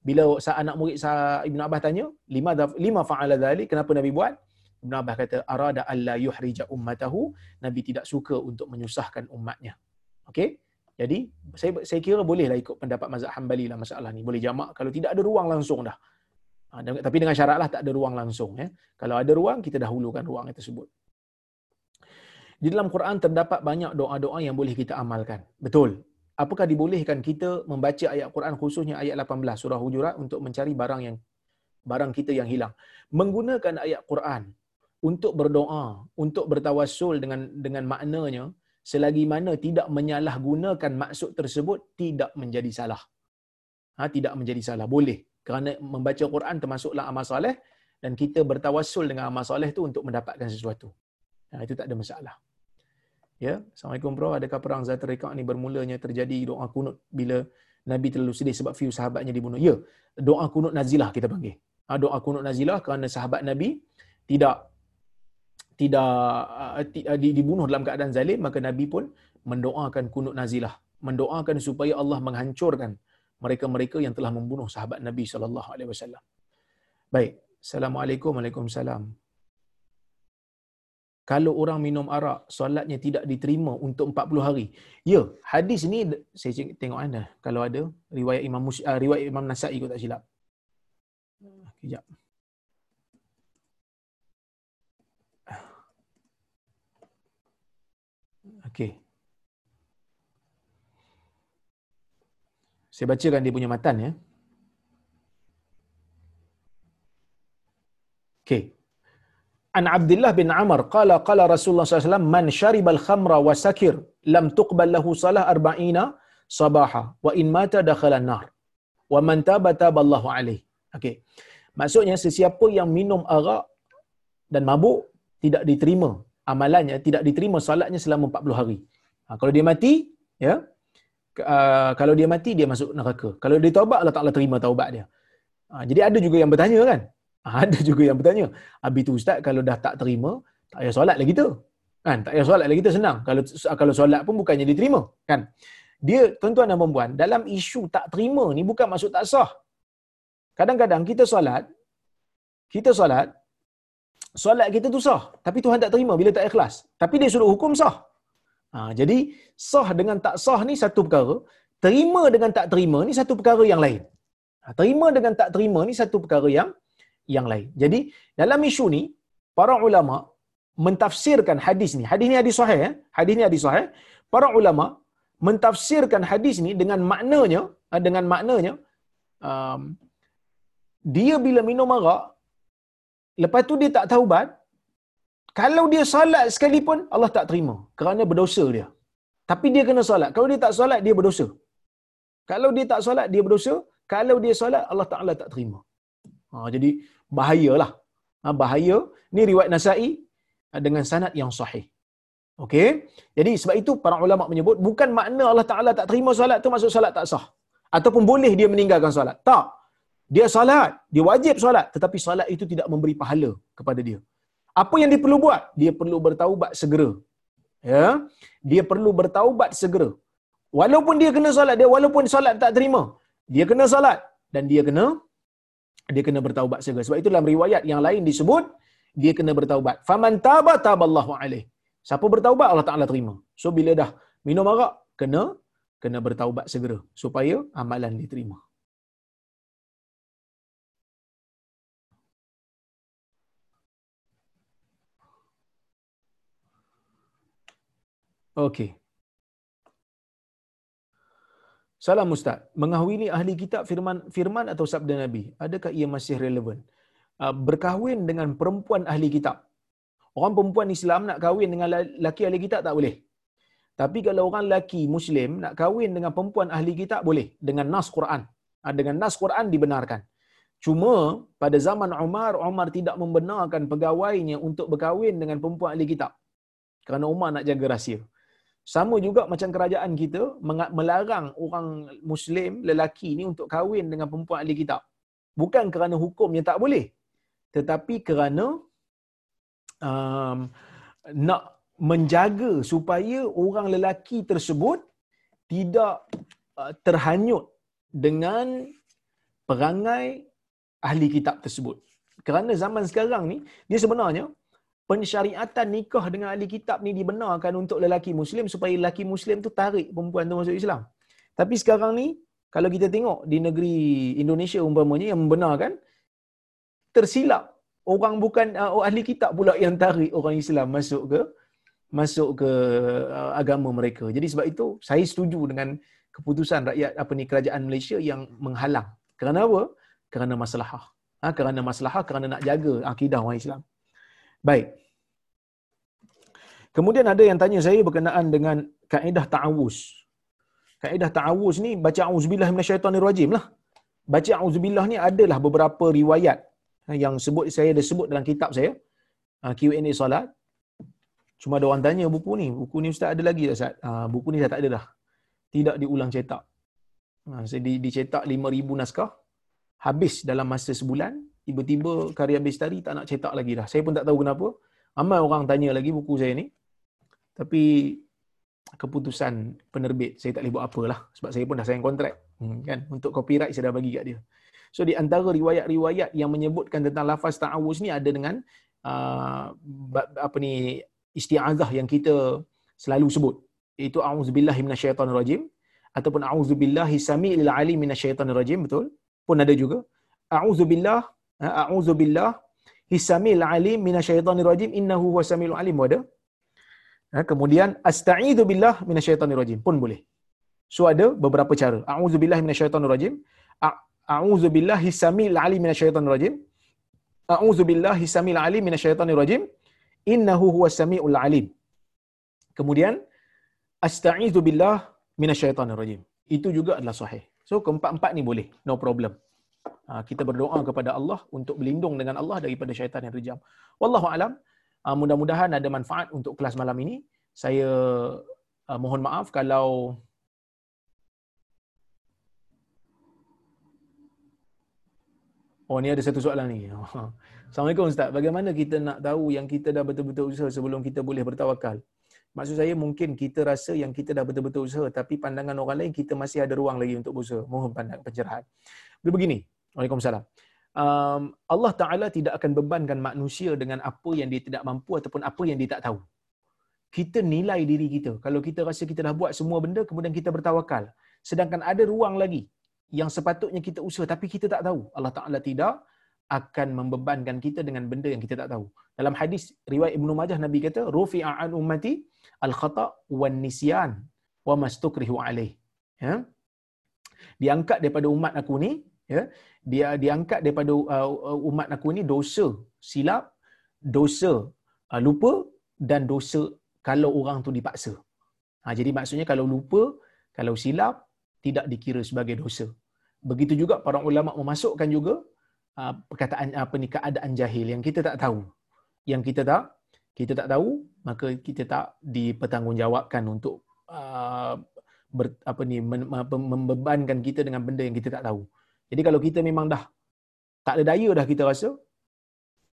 bila sa anak murid sa Ibn Abbas tanya, lima lima fa'ala dhalik, kenapa Nabi buat? Ibn Abbas kata arada alla yuhrija ummatahu, Nabi tidak suka untuk menyusahkan umatnya. Okey? Jadi saya saya kira bolehlah ikut pendapat mazhab Hambali lah masalah ni. Boleh jamak kalau tidak ada ruang langsung dah. Ha, tapi dengan syaratlah tak ada ruang langsung ya. Kalau ada ruang kita dahulukan ruang tersebut. Di dalam Quran terdapat banyak doa-doa yang boleh kita amalkan. Betul. Apakah dibolehkan kita membaca ayat Quran khususnya ayat 18 surah Hujurat untuk mencari barang yang barang kita yang hilang. Menggunakan ayat Quran untuk berdoa, untuk bertawassul dengan dengan maknanya selagi mana tidak menyalahgunakan maksud tersebut tidak menjadi salah. Ha, tidak menjadi salah. Boleh. Kerana membaca Quran termasuklah amal soleh dan kita bertawassul dengan amal soleh itu untuk mendapatkan sesuatu. Ha, itu tak ada masalah. Ya, Assalamualaikum bro. Adakah perang Zatul Riqaq ni bermulanya terjadi doa kunut bila Nabi terlalu sedih sebab few sahabatnya dibunuh? Ya, doa kunut nazilah kita panggil. Ha, doa kunut nazilah kerana sahabat Nabi tidak tidak uh, dibunuh dalam keadaan zalim maka Nabi pun mendoakan kunut nazilah mendoakan supaya Allah menghancurkan mereka-mereka yang telah membunuh sahabat Nabi wasallam. Baik. Assalamualaikum. Waalaikumsalam kalau orang minum arak, solatnya tidak diterima untuk 40 hari. Ya, hadis ni saya tengok anda kalau ada riwayat Imam Mus, uh, riwayat Imam Nasa'i kot tak silap. Kejap. Okey. Saya bacakan dia punya matan ya. Okey. An Abdullah bin Amr qala qala Rasulullah SAW man syaribal khamra wa sakir lam tuqbal lahu salah arba'ina sabaha wa in mata dakhala nar wa man taba taballahu alaih. Okey. Maksudnya sesiapa yang minum arak dan mabuk tidak diterima amalannya tidak diterima solatnya selama 40 hari. Ha, kalau dia mati ya uh, kalau dia mati dia masuk neraka. Kalau dia taubat Allah Taala terima taubat dia. Ha, jadi ada juga yang bertanya kan, ada juga yang bertanya, habis tu ustaz kalau dah tak terima, tak payah solat lagi tu. Kan? Tak payah solat lagi tu senang. Kalau kalau solat pun bukannya diterima, kan? Dia tuan-tuan dan puan dalam isu tak terima ni bukan maksud tak sah. Kadang-kadang kita solat, kita solat, solat kita tu sah, tapi Tuhan tak terima bila tak ikhlas. Tapi dia suruh hukum sah. Ha, jadi sah dengan tak sah ni satu perkara, terima dengan tak terima ni satu perkara yang lain. Ha, terima dengan tak terima ni satu perkara yang yang lain. Jadi dalam isu ni para ulama mentafsirkan hadis ni. Hadis ni hadis sahih ya. Hadis ni hadis sahih. Para ulama mentafsirkan hadis ni dengan maknanya eh, dengan maknanya um, dia bila minum arak lepas tu dia tak taubat kalau dia solat sekalipun Allah tak terima kerana berdosa dia. Tapi dia kena solat. Kalau dia tak solat dia berdosa. Kalau dia tak solat dia berdosa. Kalau dia solat Allah Taala tak terima. Ha, jadi bahayalah. Ha, bahaya. Ni riwayat Nasa'i ha, dengan sanad yang sahih. Okey. Jadi sebab itu para ulama menyebut bukan makna Allah Taala tak terima solat tu maksud solat tak sah. Ataupun boleh dia meninggalkan solat? Tak. Dia solat, dia wajib solat tetapi solat itu tidak memberi pahala kepada dia. Apa yang dia perlu buat? Dia perlu bertaubat segera. Ya. Dia perlu bertaubat segera. Walaupun dia kena solat, dia walaupun solat tak terima, dia kena solat dan dia kena dia kena bertaubat segera. Sebab itu dalam riwayat yang lain disebut dia kena bertaubat. Faman taba taballahu alaih. Siapa bertaubat Allah Taala terima. So bila dah minum arak kena kena bertaubat segera supaya amalan diterima. Okey. Salam Ustaz. Mengahwini ahli kitab firman firman atau sabda Nabi, adakah ia masih relevan? Uh, berkahwin dengan perempuan ahli kitab. Orang perempuan Islam nak kahwin dengan lelaki ahli kitab tak boleh. Tapi kalau orang lelaki Muslim nak kahwin dengan perempuan ahli kitab boleh dengan nas Quran. Uh, dengan nas Quran dibenarkan. Cuma pada zaman Umar, Umar tidak membenarkan pegawainya untuk berkahwin dengan perempuan ahli kitab. Kerana Umar nak jaga rahsia. Sama juga macam kerajaan kita melarang orang Muslim lelaki ni untuk kahwin dengan perempuan ahli kitab. Bukan kerana hukum yang tak boleh. Tetapi kerana um, nak menjaga supaya orang lelaki tersebut tidak uh, terhanyut dengan perangai ahli kitab tersebut. Kerana zaman sekarang ni, dia sebenarnya pensyariatan nikah dengan ahli kitab ni dibenarkan untuk lelaki muslim supaya lelaki muslim tu tarik perempuan tu masuk Islam. Tapi sekarang ni kalau kita tengok di negeri Indonesia umpamanya yang membenarkan tersilap orang bukan uh, ahli kitab pula yang tarik orang Islam masuk ke masuk ke uh, agama mereka. Jadi sebab itu saya setuju dengan keputusan rakyat apa ni kerajaan Malaysia yang menghalang. Kerana apa? Kerana masalah. Ha, kerana masalah, kerana nak jaga akidah orang Islam. Baik. Kemudian ada yang tanya saya berkenaan dengan kaedah ta'awuz. Kaedah ta'awuz ni baca auzubillah minasyaitonirrajim lah. Baca auzubillah ni adalah beberapa riwayat yang sebut saya ada sebut dalam kitab saya ah, Q&A solat. Cuma ada orang tanya buku ni, buku ni ustaz ada lagi tak ustaz? Ah, buku ni dah tak ada dah. Tidak diulang cetak. Ha, saya di, dicetak 5000 naskah. Habis dalam masa sebulan, tiba-tiba karya Bestari tak nak cetak lagi dah. Saya pun tak tahu kenapa. Ramai orang tanya lagi buku saya ni. Tapi keputusan penerbit saya tak boleh buat apalah. Sebab saya pun dah sign kontrak hmm, kan? Untuk copyright saya dah bagi kat dia. So di antara riwayat-riwayat yang menyebutkan tentang lafaz ta'awuz ni ada dengan uh, apa ni isti'azah yang kita selalu sebut. Iaitu a'udzubillahi minasyaitonirrajim ataupun a'udzubillahi samiil alim minasyaitonirrajim betul? Pun ada juga. A'udzubillah a'udzubillah hisamiil alim minasyaitonirrajim innahu huwas samiul alim ada Ha, kemudian astaizu billah minasyaitonirrajim pun boleh. So ada beberapa cara. A'udzu billahi minasyaitonirrajim. A'udzu billahi samil alim minasyaitonirrajim. A'udzu billahi samil alim minasyaitonirrajim. Innahu huwas samiul alim. Kemudian astaizu billah minasyaitonirrajim. Itu juga adalah sahih. So keempat-empat ni boleh. No problem. Ha, kita berdoa kepada Allah untuk berlindung dengan Allah daripada syaitan yang terjam. Wallahu alam. Uh, mudah-mudahan ada manfaat untuk kelas malam ini. Saya uh, mohon maaf kalau Oh, ni ada satu soalan ni. Assalamualaikum Ustaz. Bagaimana kita nak tahu yang kita dah betul-betul usaha sebelum kita boleh bertawakal? Maksud saya mungkin kita rasa yang kita dah betul-betul usaha tapi pandangan orang lain kita masih ada ruang lagi untuk berusaha. Mohon pandang pencerahan. Dia begini. Waalaikumsalam um, Allah Ta'ala tidak akan bebankan manusia dengan apa yang dia tidak mampu ataupun apa yang dia tak tahu. Kita nilai diri kita. Kalau kita rasa kita dah buat semua benda, kemudian kita bertawakal. Sedangkan ada ruang lagi yang sepatutnya kita usaha tapi kita tak tahu. Allah Ta'ala tidak akan membebankan kita dengan benda yang kita tak tahu. Dalam hadis riwayat Ibnu Majah Nabi kata, "Rufi'a an ummati al-khata' wan nisyan wa mastukrihu alaih." Ya. Diangkat daripada umat aku ni ya? Dia diangkat daripada uh, uh, umat aku ni dosa silap dosa uh, lupa dan dosa kalau orang tu dipaksa. Ha, jadi maksudnya kalau lupa kalau silap tidak dikira sebagai dosa. Begitu juga para ulama memasukkan juga uh, perkataan apa ni keadaan jahil yang kita tak tahu. Yang kita tak kita tak tahu maka kita tak dipertanggungjawabkan untuk uh, ber, apa ni membebankan kita dengan benda yang kita tak tahu. Jadi kalau kita memang dah tak ada daya dah kita rasa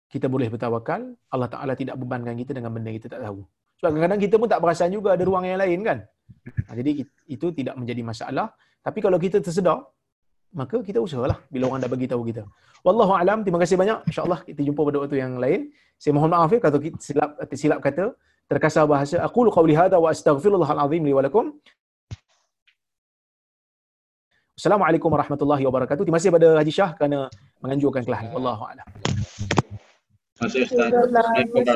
kita boleh bertawakal, Allah Taala tidak bebankan kita dengan benda kita tak tahu. Sebab kadang-kadang kita pun tak perasan juga ada ruang yang lain kan. Ha, jadi itu tidak menjadi masalah. Tapi kalau kita tersedar, maka kita usahalah bila orang dah bagi tahu kita. Wallahu alam, terima kasih banyak. Insya-Allah kita jumpa pada waktu yang lain. Saya mohon maaf ya kalau silap silap kata terkasar bahasa. Aku qauli hadza wa astaghfirullahal azim li wa lakum. Assalamualaikum warahmatullahi wabarakatuh. Terima kasih pada Haji Shah kerana menganjurkan kelas. Wallahu a'lam.
Terima kasih Ustaz.